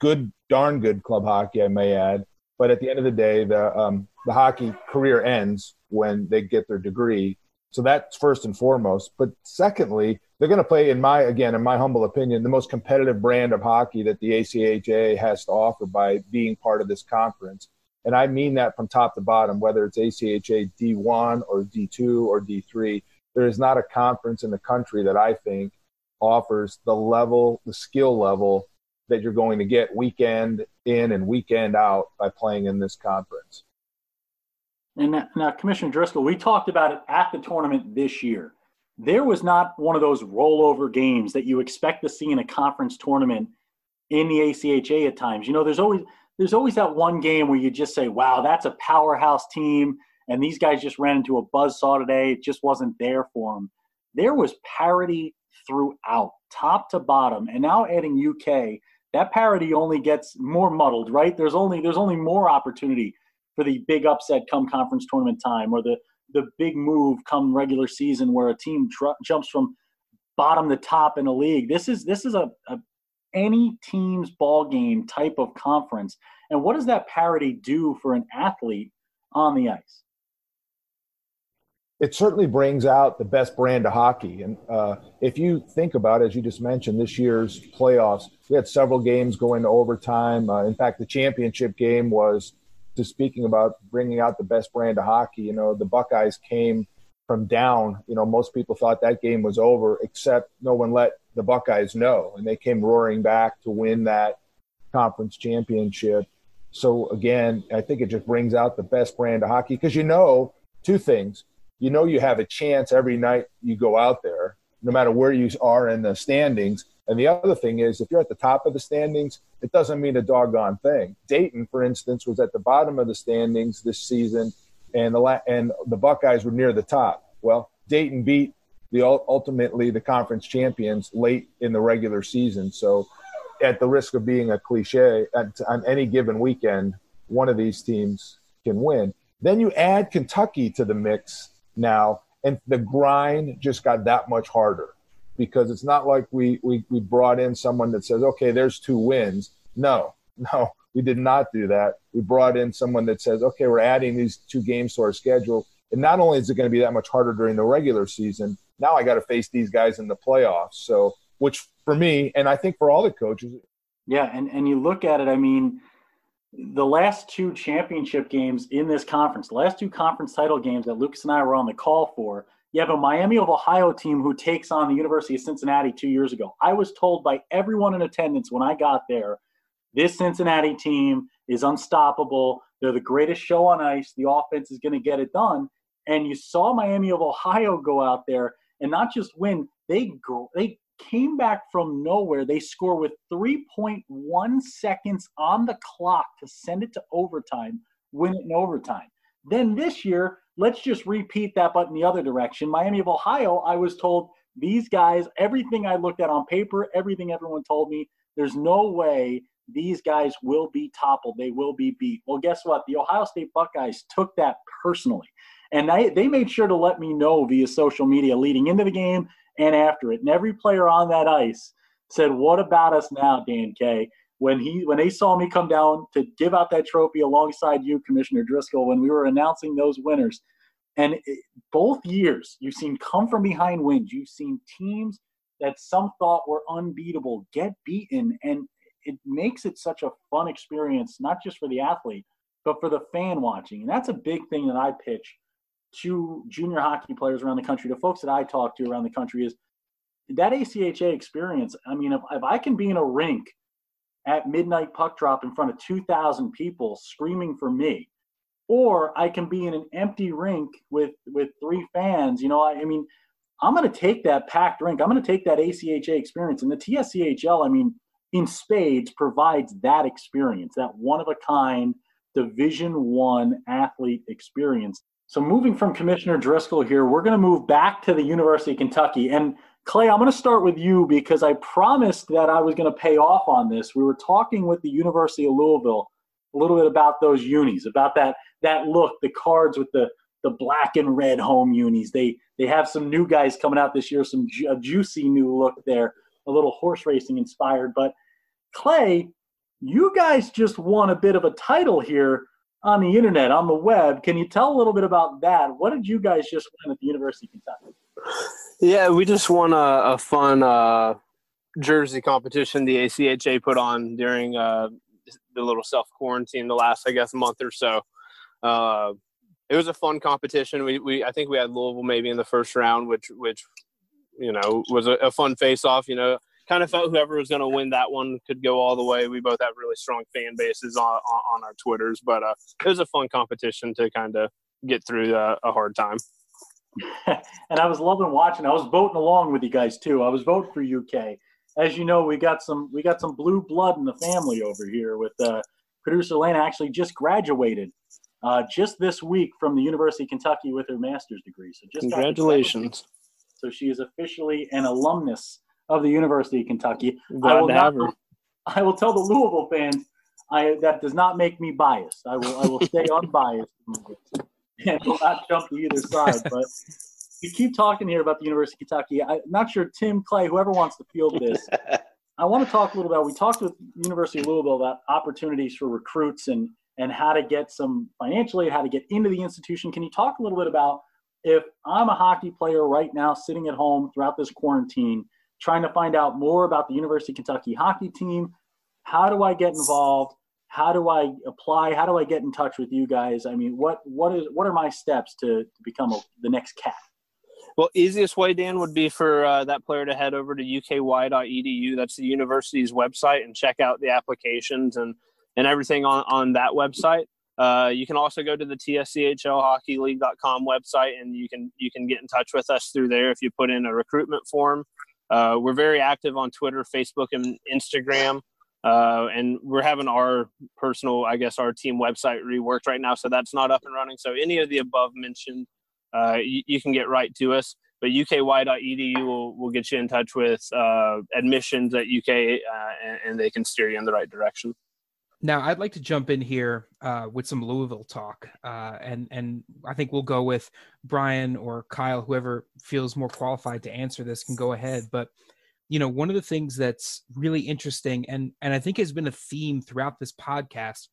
good, darn good club hockey, I may add. But at the end of the day, the um, the hockey career ends when they get their degree. So that's first and foremost. But secondly, they're going to play, in my again, in my humble opinion, the most competitive brand of hockey that the ACHA has to offer by being part of this conference. And I mean that from top to bottom, whether it's ACHA D1 or D2 or D3. There is not a conference in the country that I think offers the level, the skill level that you're going to get weekend in and weekend out by playing in this conference. And now, Commissioner Driscoll, we talked about it at the tournament this year. There was not one of those rollover games that you expect to see in a conference tournament in the ACHA at times. You know, there's always there's always that one game where you just say, "Wow, that's a powerhouse team," and these guys just ran into a buzzsaw today. It just wasn't there for them. There was parity throughout, top to bottom, and now adding UK, that parity only gets more muddled, right? There's only there's only more opportunity for the big upset come conference tournament time or the the big move come regular season where a team tr- jumps from bottom to top in a league. This is this is a, a any team's ball game type of conference. And what does that parity do for an athlete on the ice? It certainly brings out the best brand of hockey. And uh, if you think about, as you just mentioned, this year's playoffs, we had several games going to overtime. Uh, in fact, the championship game was to speaking about bringing out the best brand of hockey, you know, the Buckeyes came from down. You know, most people thought that game was over, except no one let the Buckeyes know, and they came roaring back to win that conference championship. So again, I think it just brings out the best brand of hockey because you know two things. You know you have a chance every night you go out there, no matter where you are in the standings. And the other thing is, if you're at the top of the standings, it doesn't mean a doggone thing. Dayton, for instance, was at the bottom of the standings this season, and the la- and the Buckeyes were near the top. Well, Dayton beat the ultimately the conference champions late in the regular season. So at the risk of being a cliche, at, on any given weekend, one of these teams can win. Then you add Kentucky to the mix now, and the grind just got that much harder because it's not like we, we, we brought in someone that says, okay, there's two wins. No, no, we did not do that. We brought in someone that says, okay, we're adding these two games to our schedule. And not only is it going to be that much harder during the regular season, now I got to face these guys in the playoffs. So, which for me, and I think for all the coaches. Yeah. And, and you look at it, I mean, the last two championship games in this conference, the last two conference title games that Lucas and I were on the call for, you have a Miami of Ohio team who takes on the University of Cincinnati two years ago. I was told by everyone in attendance when I got there, this Cincinnati team is unstoppable. They're the greatest show on ice. The offense is going to get it done. And you saw Miami of Ohio go out there and not just win, they they came back from nowhere. They score with 3.1 seconds on the clock to send it to overtime, win it in overtime. Then this year, let's just repeat that, but in the other direction. Miami of Ohio, I was told these guys, everything I looked at on paper, everything everyone told me, there's no way these guys will be toppled. They will be beat. Well, guess what? The Ohio State Buckeyes took that personally. And they, they made sure to let me know via social media leading into the game and after it. And every player on that ice said, What about us now, Dan K? When he when they saw me come down to give out that trophy alongside you, Commissioner Driscoll, when we were announcing those winners. And it, both years, you've seen come from behind wins. You've seen teams that some thought were unbeatable get beaten. And it makes it such a fun experience, not just for the athlete, but for the fan watching. And that's a big thing that I pitch to junior hockey players around the country, to folks that I talk to around the country, is that ACHA experience. I mean, if, if I can be in a rink at midnight puck drop in front of 2,000 people screaming for me, or I can be in an empty rink with with three fans, you know, I, I mean, I'm going to take that packed rink. I'm going to take that ACHA experience. And the TSCHL, I mean, in spades provides that experience, that one of a kind Division One athlete experience. So moving from Commissioner Driscoll here, we're going to move back to the University of Kentucky. And Clay, I'm going to start with you because I promised that I was going to pay off on this. We were talking with the University of Louisville a little bit about those unis, about that that look, the cards with the the black and red home unis. They they have some new guys coming out this year, some ju- juicy new look there, a little horse racing inspired. But Clay, you guys just won a bit of a title here on the internet, on the web. Can you tell a little bit about that? What did you guys just win at the University of Kentucky? Yeah, we just won a, a fun uh, jersey competition the ACHA put on during uh, the little self quarantine the last, I guess, month or so. Uh, it was a fun competition. We, we I think we had Louisville maybe in the first round, which which you know was a, a fun face off. You know, kind of felt whoever was going to win that one could go all the way. We both have really strong fan bases on, on, on our Twitters, but uh, it was a fun competition to kind of get through uh, a hard time. and I was loving watching. I was voting along with you guys too. I was voting for UK. As you know, we got some we got some blue blood in the family over here. With uh, producer Lana actually just graduated uh, just this week from the University of Kentucky with her master's degree. So just congratulations. So she is officially an alumnus of the University of Kentucky. Glad I will, not, I will tell the Louisville fans I, that does not make me biased. I will I will stay unbiased and will not jump to either side. But we keep talking here about the University of Kentucky. I'm not sure Tim Clay, whoever wants to field this. I want to talk a little about. We talked with University of Louisville about opportunities for recruits and and how to get some financially, how to get into the institution. Can you talk a little bit about if I'm a hockey player right now, sitting at home throughout this quarantine? Trying to find out more about the University of Kentucky hockey team. How do I get involved? How do I apply? How do I get in touch with you guys? I mean, what what is what are my steps to, to become a, the next cat? Well, easiest way, Dan, would be for uh, that player to head over to uky.edu. That's the university's website, and check out the applications and and everything on on that website. Uh, you can also go to the tschlhockeyleague.com website, and you can you can get in touch with us through there if you put in a recruitment form. Uh, we're very active on Twitter, Facebook, and Instagram. Uh, and we're having our personal, I guess, our team website reworked right now, so that's not up and running. So any of the above mentioned, uh, you, you, can get right to us. but uky.edu will, will get you in touch with uh, admissions at UK, uh, and, and, they can steer you in the right direction. Now, I'd like to jump in here uh, with some Louisville talk, uh, and and I think we'll go with Brian or Kyle, whoever feels more qualified to answer this can go ahead. But you know, one of the things that's really interesting, and and I think has been a theme throughout this podcast,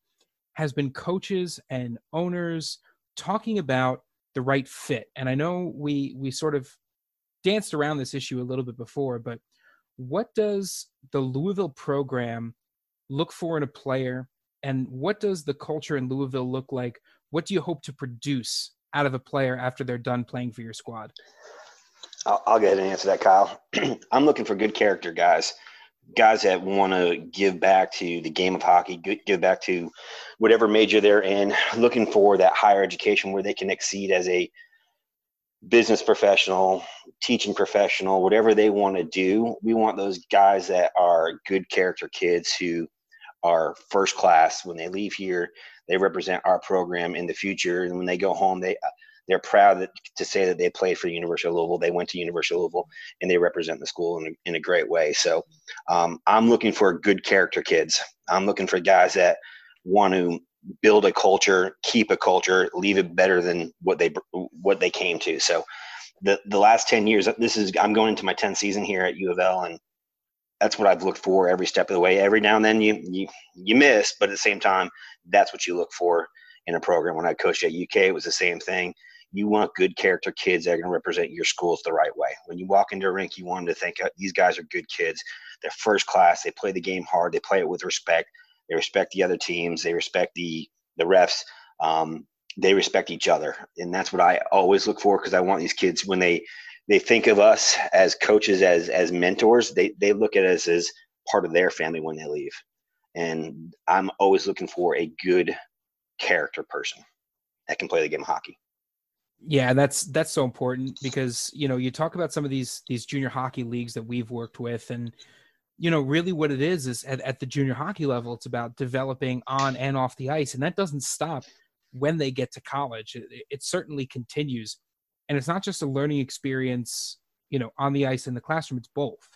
has been coaches and owners talking about the right fit. And I know we we sort of danced around this issue a little bit before, but what does the Louisville program look for in a player and what does the culture in Louisville look like? What do you hope to produce out of a player after they're done playing for your squad? I'll, I'll go ahead and answer that, Kyle. I'm looking for good character guys, guys that want to give back to the game of hockey, give back to whatever major they're in, looking for that higher education where they can exceed as a business professional, teaching professional, whatever they want to do. We want those guys that are good character kids who are first class when they leave here. They represent our program in the future, and when they go home, they they're proud that, to say that they played for the University of Louisville. They went to University of Louisville, and they represent the school in a, in a great way. So, um, I'm looking for good character kids. I'm looking for guys that want to build a culture, keep a culture, leave it better than what they what they came to. So, the the last ten years, this is I'm going into my 10th season here at U of L, and that's what I've looked for every step of the way. Every now and then you you you miss, but at the same time, that's what you look for in a program. When I coached at UK, it was the same thing. You want good character kids that are going to represent your schools the right way. When you walk into a rink, you want them to think oh, these guys are good kids. They're first class. They play the game hard. They play it with respect. They respect the other teams. They respect the the refs. Um, they respect each other, and that's what I always look for because I want these kids when they they think of us as coaches as as mentors. They they look at us as part of their family when they leave, and I'm always looking for a good character person that can play the game of hockey. Yeah, and that's that's so important because you know you talk about some of these these junior hockey leagues that we've worked with, and you know really what it is is at, at the junior hockey level, it's about developing on and off the ice, and that doesn't stop when they get to college. It, it certainly continues and it's not just a learning experience you know on the ice in the classroom it's both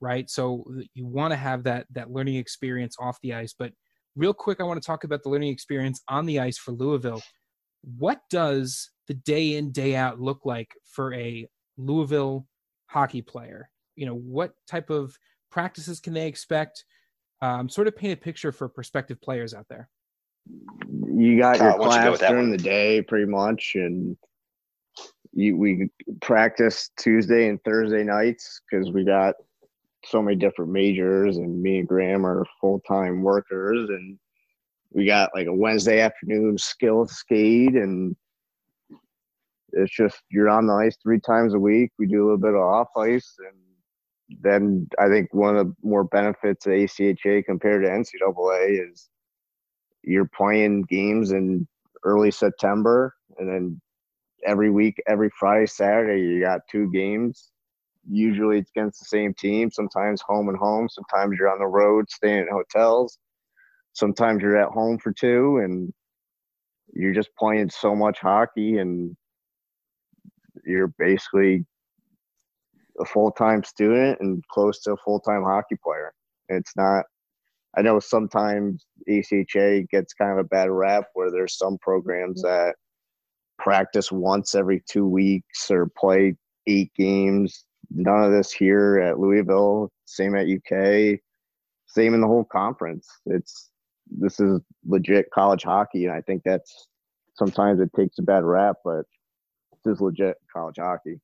right? So you want to have that that learning experience off the ice but real quick i want to talk about the learning experience on the ice for louisville. What does the day in day out look like for a louisville hockey player? You know what type of practices can they expect? Um, sort of paint a picture for prospective players out there. You got Kyle, your class you during the day pretty much and you, we practice Tuesday and Thursday nights because we got so many different majors, and me and Graham are full time workers, and we got like a Wednesday afternoon skill skate, and it's just you're on the ice three times a week. We do a little bit of off ice, and then I think one of the more benefits of ACHA compared to NCAA is you're playing games in early September, and then every week, every Friday, Saturday, you got two games. Usually it's against the same team, sometimes home and home. Sometimes you're on the road staying in hotels. Sometimes you're at home for two and you're just playing so much hockey and you're basically a full-time student and close to a full-time hockey player. It's not I know sometimes ACHA gets kind of a bad rap where there's some programs mm-hmm. that practice once every two weeks or play eight games. None of this here at Louisville. Same at UK. Same in the whole conference. It's this is legit college hockey, and I think that's sometimes it takes a bad rap, but this is legit college hockey.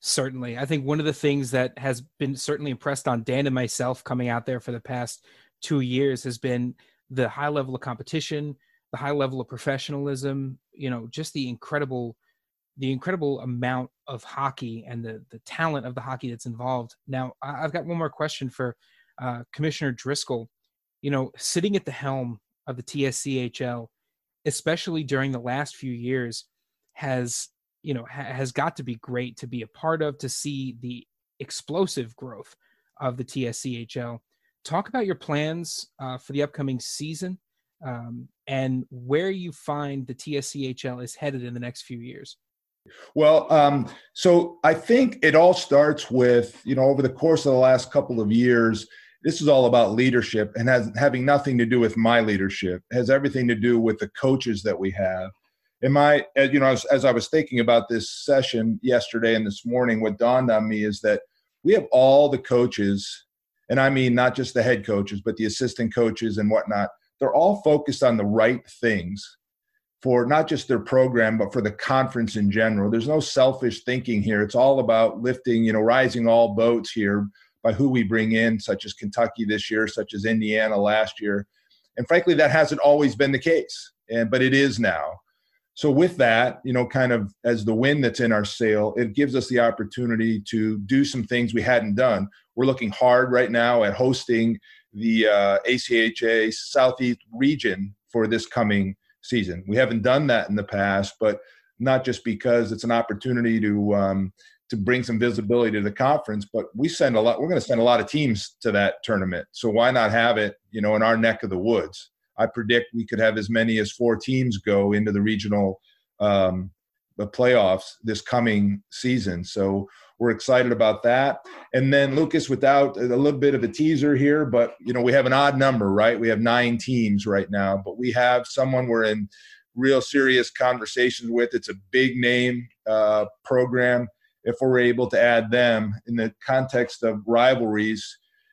Certainly. I think one of the things that has been certainly impressed on Dan and myself coming out there for the past two years has been the high level of competition, the high level of professionalism, you know, just the incredible the incredible amount of hockey and the the talent of the hockey that's involved. Now, I've got one more question for uh, Commissioner Driscoll. You know, sitting at the helm of the TSCHL, especially during the last few years, has you know ha- has got to be great to be a part of to see the explosive growth of the TSCHL. Talk about your plans uh, for the upcoming season um, and where you find the TSCHL is headed in the next few years. Well, um, so I think it all starts with, you know, over the course of the last couple of years, this is all about leadership and has having nothing to do with my leadership. Has everything to do with the coaches that we have. And my, you know, as, as I was thinking about this session yesterday and this morning, what dawned on me is that we have all the coaches, and I mean not just the head coaches, but the assistant coaches and whatnot. They're all focused on the right things for not just their program but for the conference in general. There's no selfish thinking here. It's all about lifting you know rising all boats here by who we bring in such as kentucky this year such as indiana last year. And frankly that hasn't always been the case and but it is now. So with that you know kind of as the wind that's in our sail it gives us the opportunity to do some things we hadn't done. We're looking hard right now at hosting the uh, acha southeast region for this coming season. We haven't done that in the past, but not just because it's an opportunity to um, to bring some visibility to the conference, but we send a lot. We're going to send a lot of teams to that tournament, so why not have it, you know, in our neck of the woods? I predict we could have as many as four teams go into the regional um, the playoffs this coming season. So we're excited about that. And then Lucas, without a little bit of a teaser here, but you know we have an odd number, right? We have nine teams right now, but we have someone we're in real serious conversations with. It's a big name uh, program. If we're able to add them in the context of rivalries,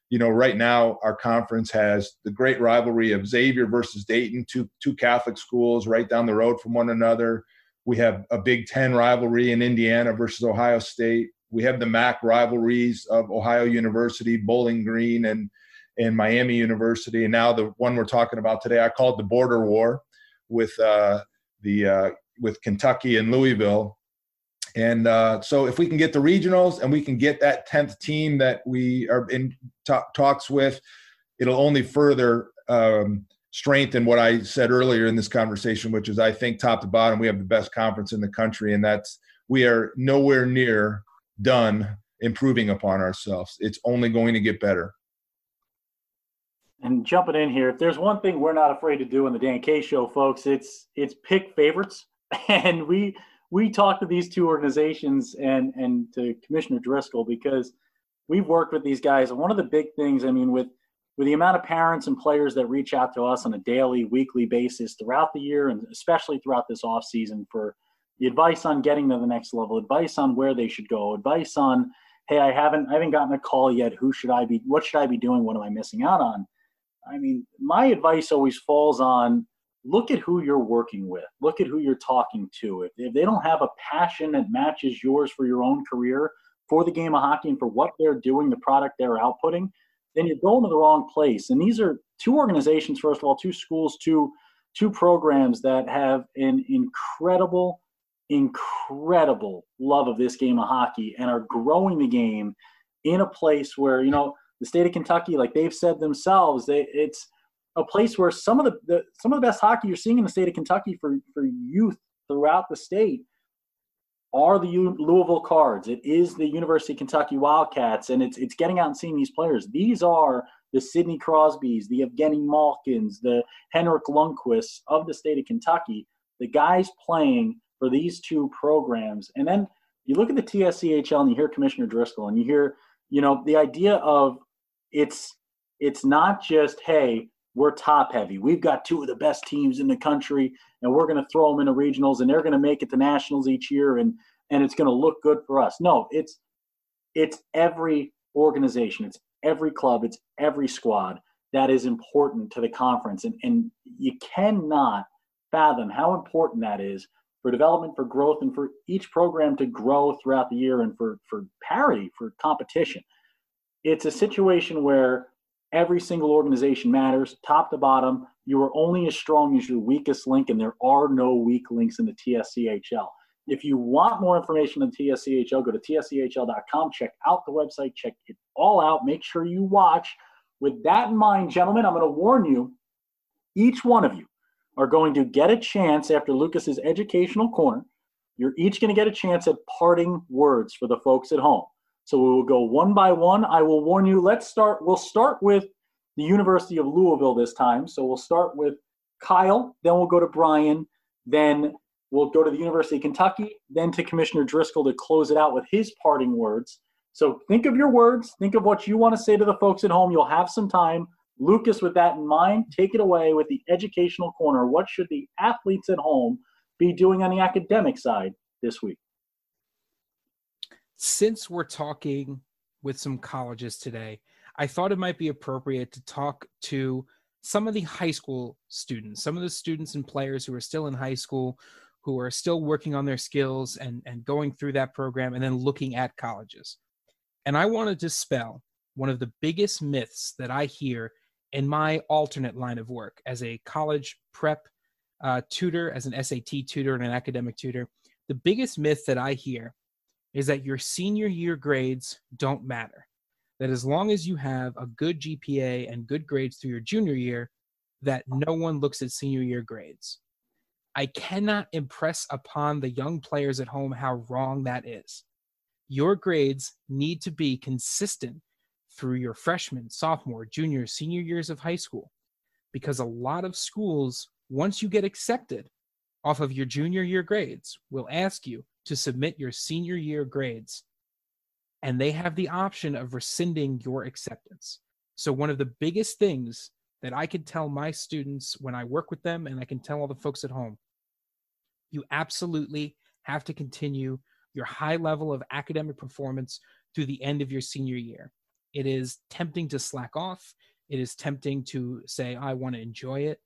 you know, right now our conference has the great rivalry of Xavier versus Dayton, two two Catholic schools right down the road from one another. We have a Big Ten rivalry in Indiana versus Ohio State we have the MAC rivalries of Ohio University, Bowling Green, and and Miami University, and now the one we're talking about today. I call it the border war with uh, the uh, with Kentucky and Louisville. And uh, so, if we can get the regionals and we can get that tenth team that we are in talks with, it'll only further um, strengthen what I said earlier in this conversation, which is I think top to bottom we have the best conference in the country, and that's we are nowhere near done improving upon ourselves. It's only going to get better. And jumping in here, if there's one thing we're not afraid to do on the Dan K show, folks, it's it's pick favorites. And we we talked to these two organizations and and to Commissioner Driscoll because we've worked with these guys. And one of the big things, I mean, with with the amount of parents and players that reach out to us on a daily, weekly basis throughout the year, and especially throughout this off season for the advice on getting to the next level, advice on where they should go, advice on, hey, I haven't I haven't gotten a call yet. Who should I be? What should I be doing? What am I missing out on? I mean, my advice always falls on look at who you're working with, look at who you're talking to. If, if they don't have a passion that matches yours for your own career, for the game of hockey, and for what they're doing, the product they're outputting, then you're going to the wrong place. And these are two organizations, first of all, two schools, two two programs that have an incredible incredible love of this game of hockey and are growing the game in a place where you know the state of Kentucky, like they've said themselves, they, it's a place where some of the, the, some of the best hockey you're seeing in the state of Kentucky for for youth throughout the state are the U- Louisville Cards. It is the University of Kentucky Wildcats, and it's it's getting out and seeing these players. These are the Sidney Crosbys, the Evgeny Malkins, the Henrik Lundqvists of the state of Kentucky. The guys playing for these two programs. And then you look at the TSCHL and you hear Commissioner Driscoll and you hear, you know, the idea of it's it's not just hey we're top heavy. We've got two of the best teams in the country, and we're going to throw them into regionals, and they're going to make it to nationals each year, and and it's going to look good for us. No, it's it's every organization, it's every club, it's every squad that is important to the conference, and and you cannot fathom how important that is for development, for growth, and for each program to grow throughout the year and for, for parity, for competition. It's a situation where every single organization matters, top to bottom. You are only as strong as your weakest link, and there are no weak links in the TSCHL. If you want more information on TSCHL, go to tschl.com, check out the website, check it all out, make sure you watch. With that in mind, gentlemen, I'm going to warn you, each one of you, are going to get a chance after Lucas's educational corner. You're each going to get a chance at parting words for the folks at home. So we will go one by one. I will warn you. Let's start. We'll start with the University of Louisville this time. So we'll start with Kyle, then we'll go to Brian, then We'll go to the University of Kentucky, then to Commissioner Driscoll to close it out with his parting words. So think of your words. Think of what you want to say to the folks at home. You'll have some time. Lucas, with that in mind, take it away with the educational corner. What should the athletes at home be doing on the academic side this week? Since we're talking with some colleges today, I thought it might be appropriate to talk to some of the high school students, some of the students and players who are still in high school, who are still working on their skills and, and going through that program and then looking at colleges. And I want to dispel one of the biggest myths that I hear in my alternate line of work as a college prep uh, tutor, as an SAT tutor, and an academic tutor. The biggest myth that I hear is that your senior year grades don't matter. That as long as you have a good GPA and good grades through your junior year, that no one looks at senior year grades. I cannot impress upon the young players at home how wrong that is. Your grades need to be consistent through your freshman, sophomore, junior, senior years of high school. Because a lot of schools, once you get accepted off of your junior year grades, will ask you to submit your senior year grades. And they have the option of rescinding your acceptance. So, one of the biggest things that I can tell my students when I work with them, and I can tell all the folks at home, you absolutely have to continue your high level of academic performance through the end of your senior year. It is tempting to slack off. It is tempting to say, I want to enjoy it.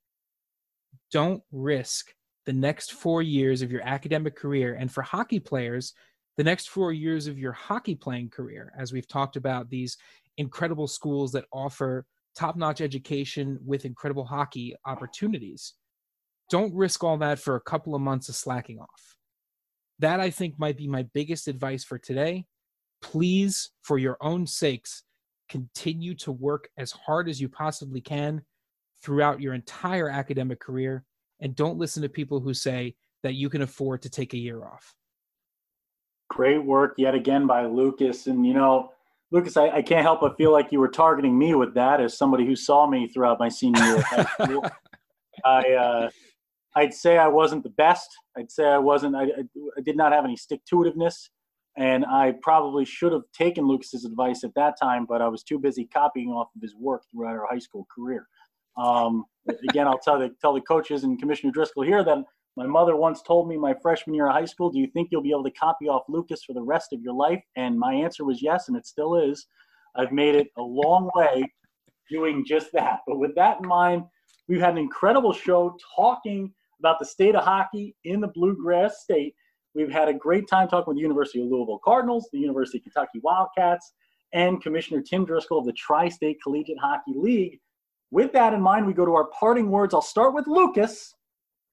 Don't risk the next four years of your academic career. And for hockey players, the next four years of your hockey playing career, as we've talked about these incredible schools that offer top notch education with incredible hockey opportunities. Don't risk all that for a couple of months of slacking off. That I think might be my biggest advice for today. Please, for your own sakes, continue to work as hard as you possibly can throughout your entire academic career and don't listen to people who say that you can afford to take a year off. Great work yet again by Lucas. And, you know, Lucas, I, I can't help but feel like you were targeting me with that as somebody who saw me throughout my senior year of high school. I, uh, I'd say I wasn't the best. I'd say I wasn't, I, I did not have any stick to itiveness. And I probably should have taken Lucas's advice at that time, but I was too busy copying off of his work throughout our high school career. Um, again, I'll tell the tell the coaches and Commissioner Driscoll here that my mother once told me my freshman year of high school, "Do you think you'll be able to copy off Lucas for the rest of your life?" And my answer was yes, and it still is. I've made it a long way doing just that. But with that in mind, we've had an incredible show talking about the state of hockey in the Bluegrass State. We've had a great time talking with the University of Louisville Cardinals, the University of Kentucky Wildcats, and Commissioner Tim Driscoll of the Tri State Collegiate Hockey League. With that in mind, we go to our parting words. I'll start with Lucas.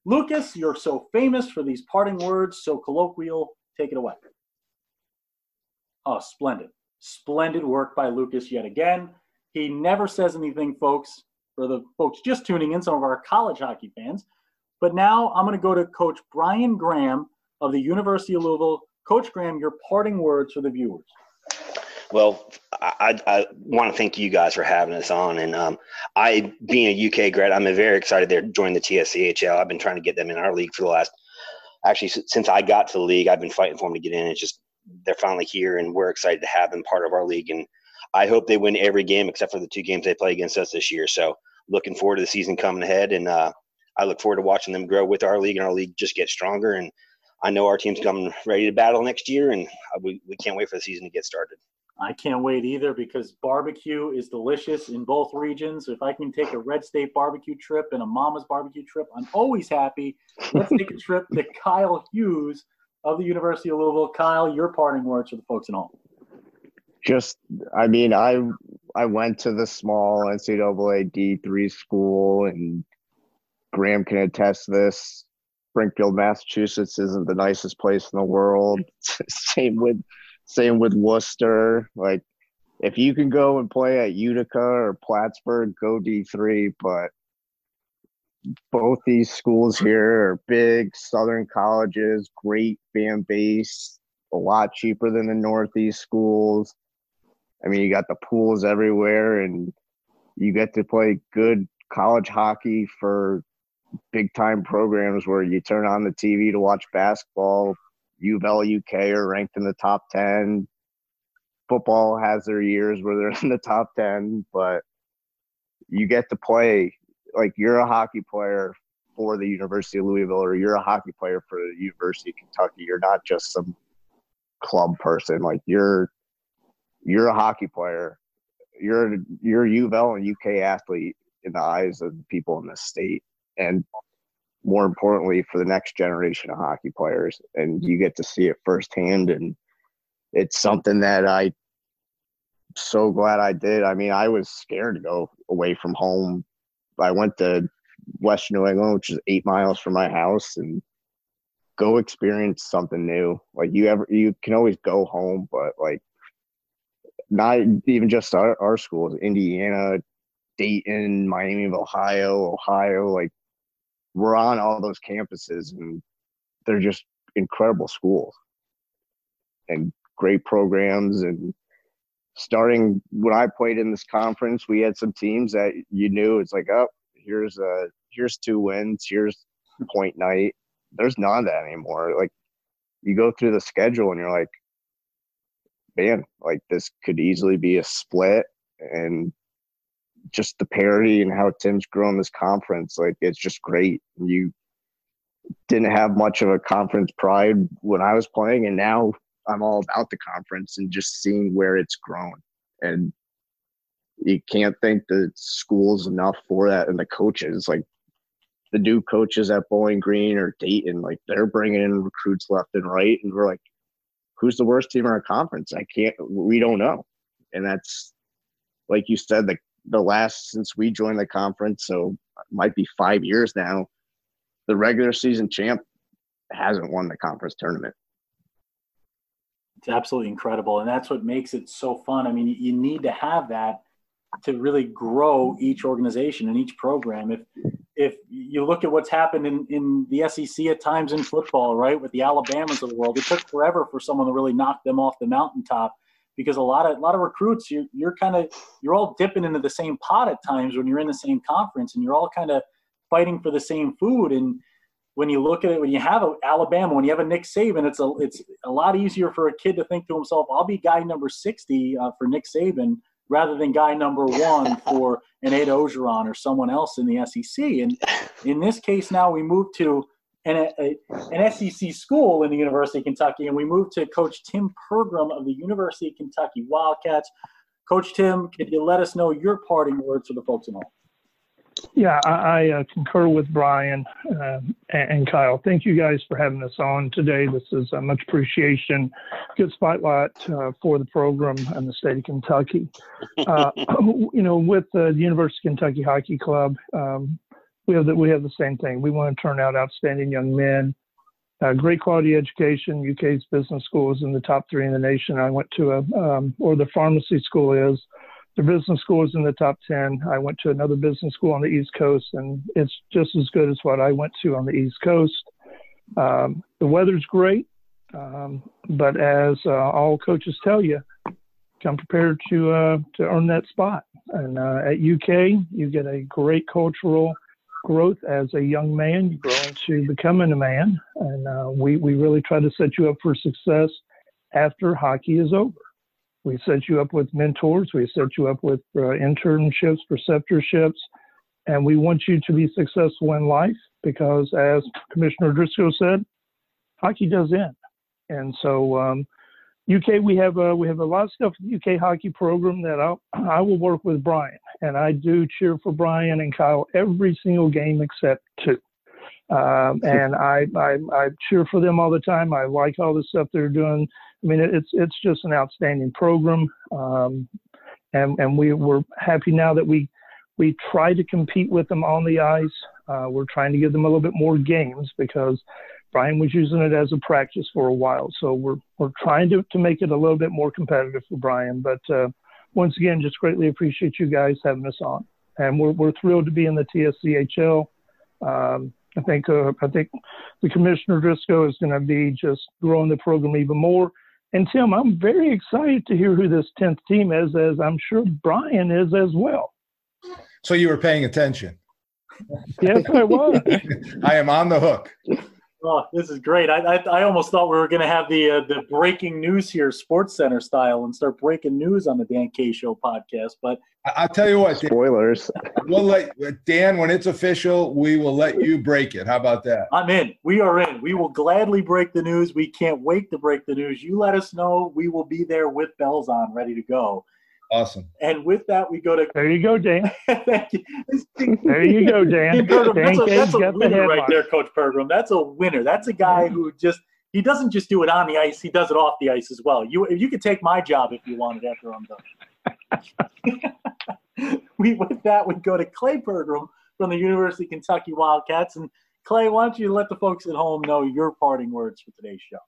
Lucas, you're so famous for these parting words, so colloquial. Take it away. Oh, splendid. Splendid work by Lucas yet again. He never says anything, folks, for the folks just tuning in, some of our college hockey fans. But now I'm going to go to Coach Brian Graham of the University of Louisville. Coach Graham, your parting words for the viewers. Well, I, I want to thank you guys for having us on. And um, I, being a UK grad, I'm very excited they're joining the TSCHL. I've been trying to get them in our league for the last, actually, since I got to the league, I've been fighting for them to get in. It's just they're finally here, and we're excited to have them part of our league. And I hope they win every game except for the two games they play against us this year. So looking forward to the season coming ahead, and uh, I look forward to watching them grow with our league and our league just get stronger. And I know our team's coming ready to battle next year, and uh, we, we can't wait for the season to get started. I can't wait either because barbecue is delicious in both regions. If I can take a Red State barbecue trip and a Mama's barbecue trip, I'm always happy. Let's take a trip to Kyle Hughes of the University of Louisville. Kyle, your parting words for the folks at home. Just, I mean, I I went to the small NCAA D three school, and Graham can attest this. Springfield, Massachusetts, isn't the nicest place in the world. Same with same with Worcester. Like, if you can go and play at Utica or Plattsburgh, go D3. But both these schools here are big Southern colleges, great fan base, a lot cheaper than the Northeast schools. I mean, you got the pools everywhere, and you get to play good college hockey for big time programs where you turn on the TV to watch basketball. U of UK are ranked in the top 10. Football has their years where they're in the top 10, but you get to play like you're a hockey player for the University of Louisville or you're a hockey player for the University of Kentucky. You're not just some club person. Like you're you're a hockey player. You're you're a U of L and UK athlete in the eyes of the people in the state. And more importantly for the next generation of hockey players. And mm-hmm. you get to see it firsthand and it's something that I so glad I did. I mean, I was scared to go away from home. I went to West New England, which is eight miles from my house, and go experience something new. Like you ever, you can always go home, but like not even just our, our schools, Indiana, Dayton, Miami of Ohio, Ohio. Like we're on all those campuses, and they're just incredible schools and great programs and starting when I played in this conference, we had some teams that you knew it's like, oh, here's a here's two wins, here's point night. There's none of that anymore. Like you go through the schedule and you're like, man, like this could easily be a split and just the parity and how Tim's grown this conference, like it's just great. You didn't have much of a conference pride when I was playing, and now I'm all about the conference and just seeing where it's grown. And you can't thank the schools enough for that and the coaches. Like the new coaches at Bowling Green or Dayton, like they're bringing in recruits left and right, and we're like, who's the worst team in our conference? I can't. We don't know, and that's like you said, the the last since we joined the conference, so might be five years now. The regular season champ hasn't won the conference tournament. It's absolutely incredible. And that's what makes it so fun. I mean, you need to have that to really grow each organization and each program. If if you look at what's happened in, in the SEC at times in football, right, with the Alabamas of the world, it took forever for someone to really knock them off the mountaintop because a lot of a lot of recruits you you're kind of you're all dipping into the same pot at times when you're in the same conference and you're all kind of fighting for the same food and when you look at it, when you have a Alabama, when you have a Nick Saban, it's a it's a lot easier for a kid to think to himself, "I'll be guy number 60 uh, for Nick Saban." Rather than guy number one for an Ed Orgeron or someone else in the SEC, and in this case, now we move to an, a, an SEC school in the University of Kentucky, and we moved to Coach Tim Pergram of the University of Kentucky Wildcats. Coach Tim, could you let us know your parting words for the folks at home? Yeah, I, I uh, concur with Brian and, and, Kyle. Thank you guys for having us on today. This is uh, much appreciation. Good spotlight uh, for the program and the state of Kentucky. Uh, you know, with the University of Kentucky Hockey Club, um, we have the, we have the same thing. We want to turn out outstanding young men. Uh, great quality education. UK's business school is in the top three in the nation. I went to a, um, or the pharmacy school is the business school is in the top 10. I went to another business school on the East Coast, and it's just as good as what I went to on the East Coast. Um, the weather's great, um, but as uh, all coaches tell you, come prepared to uh, to earn that spot. And uh, at UK, you get a great cultural growth as a young man. You grow into becoming a man, and uh, we we really try to set you up for success after hockey is over. We set you up with mentors. We set you up with uh, internships, preceptorships, and we want you to be successful in life because, as Commissioner Driscoll said, hockey does end. And so, um, UK, we have a, we have a lot of stuff in the UK hockey program that I'll, I will work with Brian, and I do cheer for Brian and Kyle every single game except two. Um, and I, I, I cheer for them all the time. I like all the stuff they're doing. I mean, it's it's just an outstanding program, um, and and we we're happy now that we we try to compete with them on the ice. Uh, we're trying to give them a little bit more games because Brian was using it as a practice for a while. So we're we're trying to to make it a little bit more competitive for Brian. But uh, once again, just greatly appreciate you guys having us on, and we're we're thrilled to be in the TSCHL. Um, I think uh, I think the commissioner Driscoll is going to be just growing the program even more. And Tim, I'm very excited to hear who this tenth team is, as I'm sure Brian is as well. So you were paying attention. yes, I was. I am on the hook. Oh, this is great. I, I, I almost thought we were going to have the uh, the breaking news here, Sports Center style, and start breaking news on the Dan K Show podcast. But I- I'll tell you what, Dan, Spoilers. we'll let Dan when it's official. We will let you break it. How about that? I'm in. We are in. We will gladly break the news. We can't wait to break the news. You let us know. We will be there with bells on, ready to go. Awesome. And with that, we go to. There you go, Dan. thank you. There you go, Dan. Pergram, Dan that's a, that's a got the winner right there, Coach Pergram. That's a winner. That's a guy who just he doesn't just do it on the ice; he does it off the ice as well. You you could take my job if you wanted after I'm done. we with that we go to Clay Pergram from the University of Kentucky Wildcats. And Clay, why don't you let the folks at home know your parting words for today's show?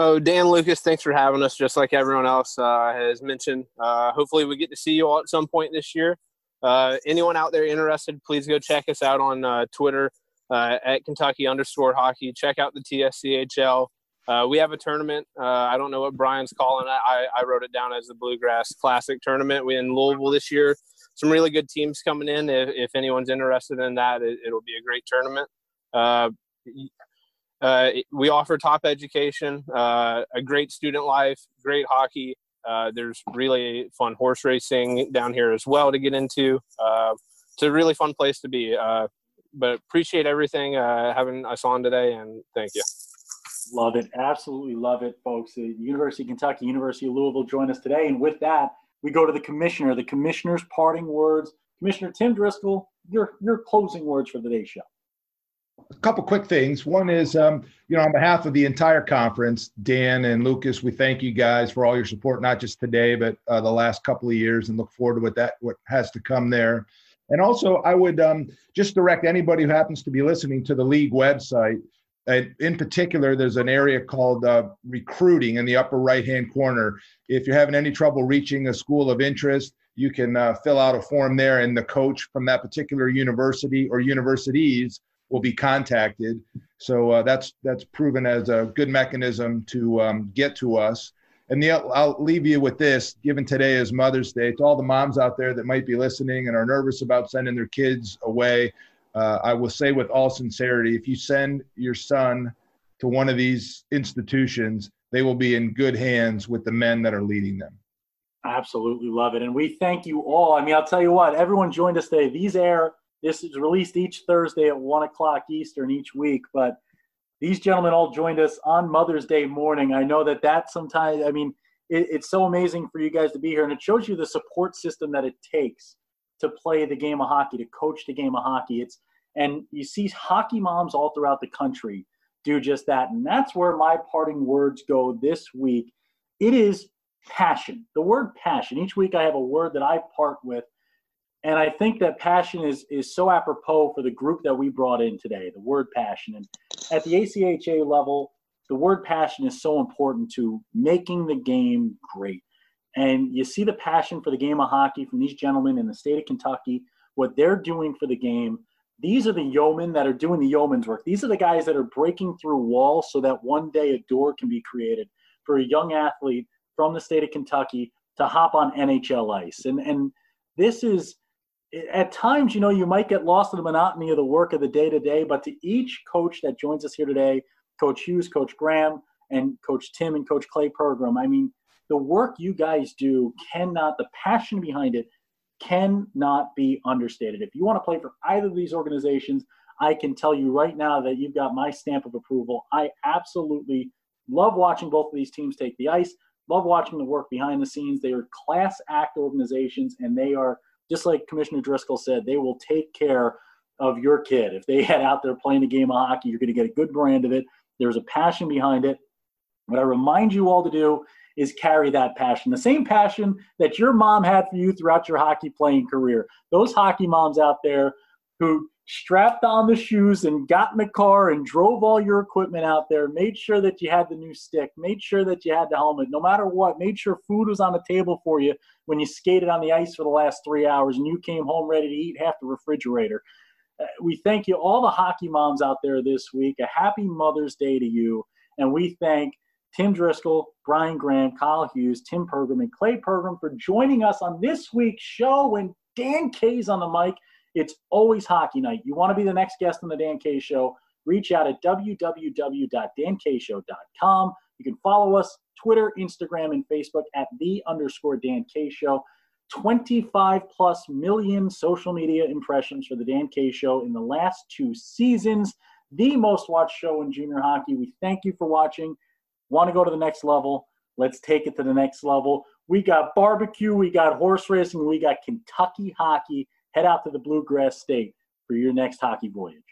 Oh, Dan Lucas, thanks for having us. Just like everyone else uh, has mentioned, uh, hopefully we get to see you all at some point this year. Uh, anyone out there interested, please go check us out on uh, Twitter uh, at Kentucky underscore hockey. Check out the TSCHL. Uh, we have a tournament. I don't know what Brian's calling it. I, I wrote it down as the Bluegrass Classic Tournament. We in Louisville this year. Some really good teams coming in. If, if anyone's interested in that, it, it'll be a great tournament. Uh, we offer top education, uh, a great student life, great hockey. Uh, there's really fun horse racing down here as well to get into. Uh, it's a really fun place to be. Uh, but appreciate everything having us on today, and thank you. Love it. Absolutely love it, folks. The University of Kentucky, University of Louisville join us today. And with that, we go to the commissioner. The commissioner's parting words. Commissioner Tim Driscoll, your your closing words for today's show. A couple quick things. One is, um, you know, on behalf of the entire conference, Dan and Lucas, we thank you guys for all your support, not just today, but uh, the last couple of years, and look forward to what that what has to come there. And also, I would um, just direct anybody who happens to be listening to the league website. And in particular, there's an area called uh, recruiting in the upper right-hand corner. If you're having any trouble reaching a school of interest, you can uh, fill out a form there, and the coach from that particular university or universities will be contacted. So uh, that's that's proven as a good mechanism to um, get to us. And the, I'll leave you with this: given today is Mother's Day, to all the moms out there that might be listening and are nervous about sending their kids away, uh, I will say with all sincerity, if you send your son to one of these institutions, they will be in good hands with the men that are leading them. Absolutely love it. And we thank you all. I mean, I'll tell you what, everyone joined us today. These air, this is released each Thursday at 1 o'clock Eastern each week. But these gentlemen all joined us on Mother's Day morning. I know that that sometimes, I mean, it, it's so amazing for you guys to be here. And it shows you the support system that it takes to play the game of hockey, to coach the game of hockey. It's and you see hockey moms all throughout the country do just that. And that's where my parting words go this week. It is passion. The word passion. Each week I have a word that I part with. And I think that passion is is so apropos for the group that we brought in today, the word passion. And at the ACHA level, the word passion is so important to making the game great. And you see the passion for the game of hockey from these gentlemen in the state of Kentucky, what they're doing for the game. These are the yeomen that are doing the yeoman's work. These are the guys that are breaking through walls so that one day a door can be created for a young athlete from the state of Kentucky to hop on NHL ice. And and this is at times, you know, you might get lost in the monotony of the work of the day to day, but to each coach that joins us here today, Coach Hughes, Coach Graham, and Coach Tim and Coach Clay Pergram, I mean, the work you guys do cannot, the passion behind it cannot be understated. If you want to play for either of these organizations, I can tell you right now that you've got my stamp of approval. I absolutely love watching both of these teams take the ice, love watching the work behind the scenes. They are class act organizations, and they are, just like Commissioner Driscoll said, they will take care of your kid. If they head out there playing the game of hockey, you're going to get a good brand of it. There's a passion behind it. What I remind you all to do is carry that passion, the same passion that your mom had for you throughout your hockey playing career. Those hockey moms out there who strapped on the shoes and got in the car and drove all your equipment out there, made sure that you had the new stick, made sure that you had the helmet, no matter what, made sure food was on the table for you when you skated on the ice for the last three hours and you came home ready to eat half the refrigerator. Uh, we thank you, all the hockey moms out there this week. A happy Mother's Day to you. And we thank Tim Driscoll, Brian Graham, Kyle Hughes, Tim Pergram, and Clay Pergram for joining us on this week's show when Dan K's on the mic It's always hockey night. You want to be the next guest on the Dan K Show? Reach out at www.dankshow.com. You can follow us Twitter, Instagram, and Facebook at the underscore Dan K Show. 25 plus million social media impressions for the Dan K Show in the last two seasons. The most watched show in junior hockey. We thank you for watching. Want to go to the next level? Let's take it to the next level. We got barbecue, we got horse racing, we got Kentucky hockey. Head out to the Bluegrass State for your next hockey voyage.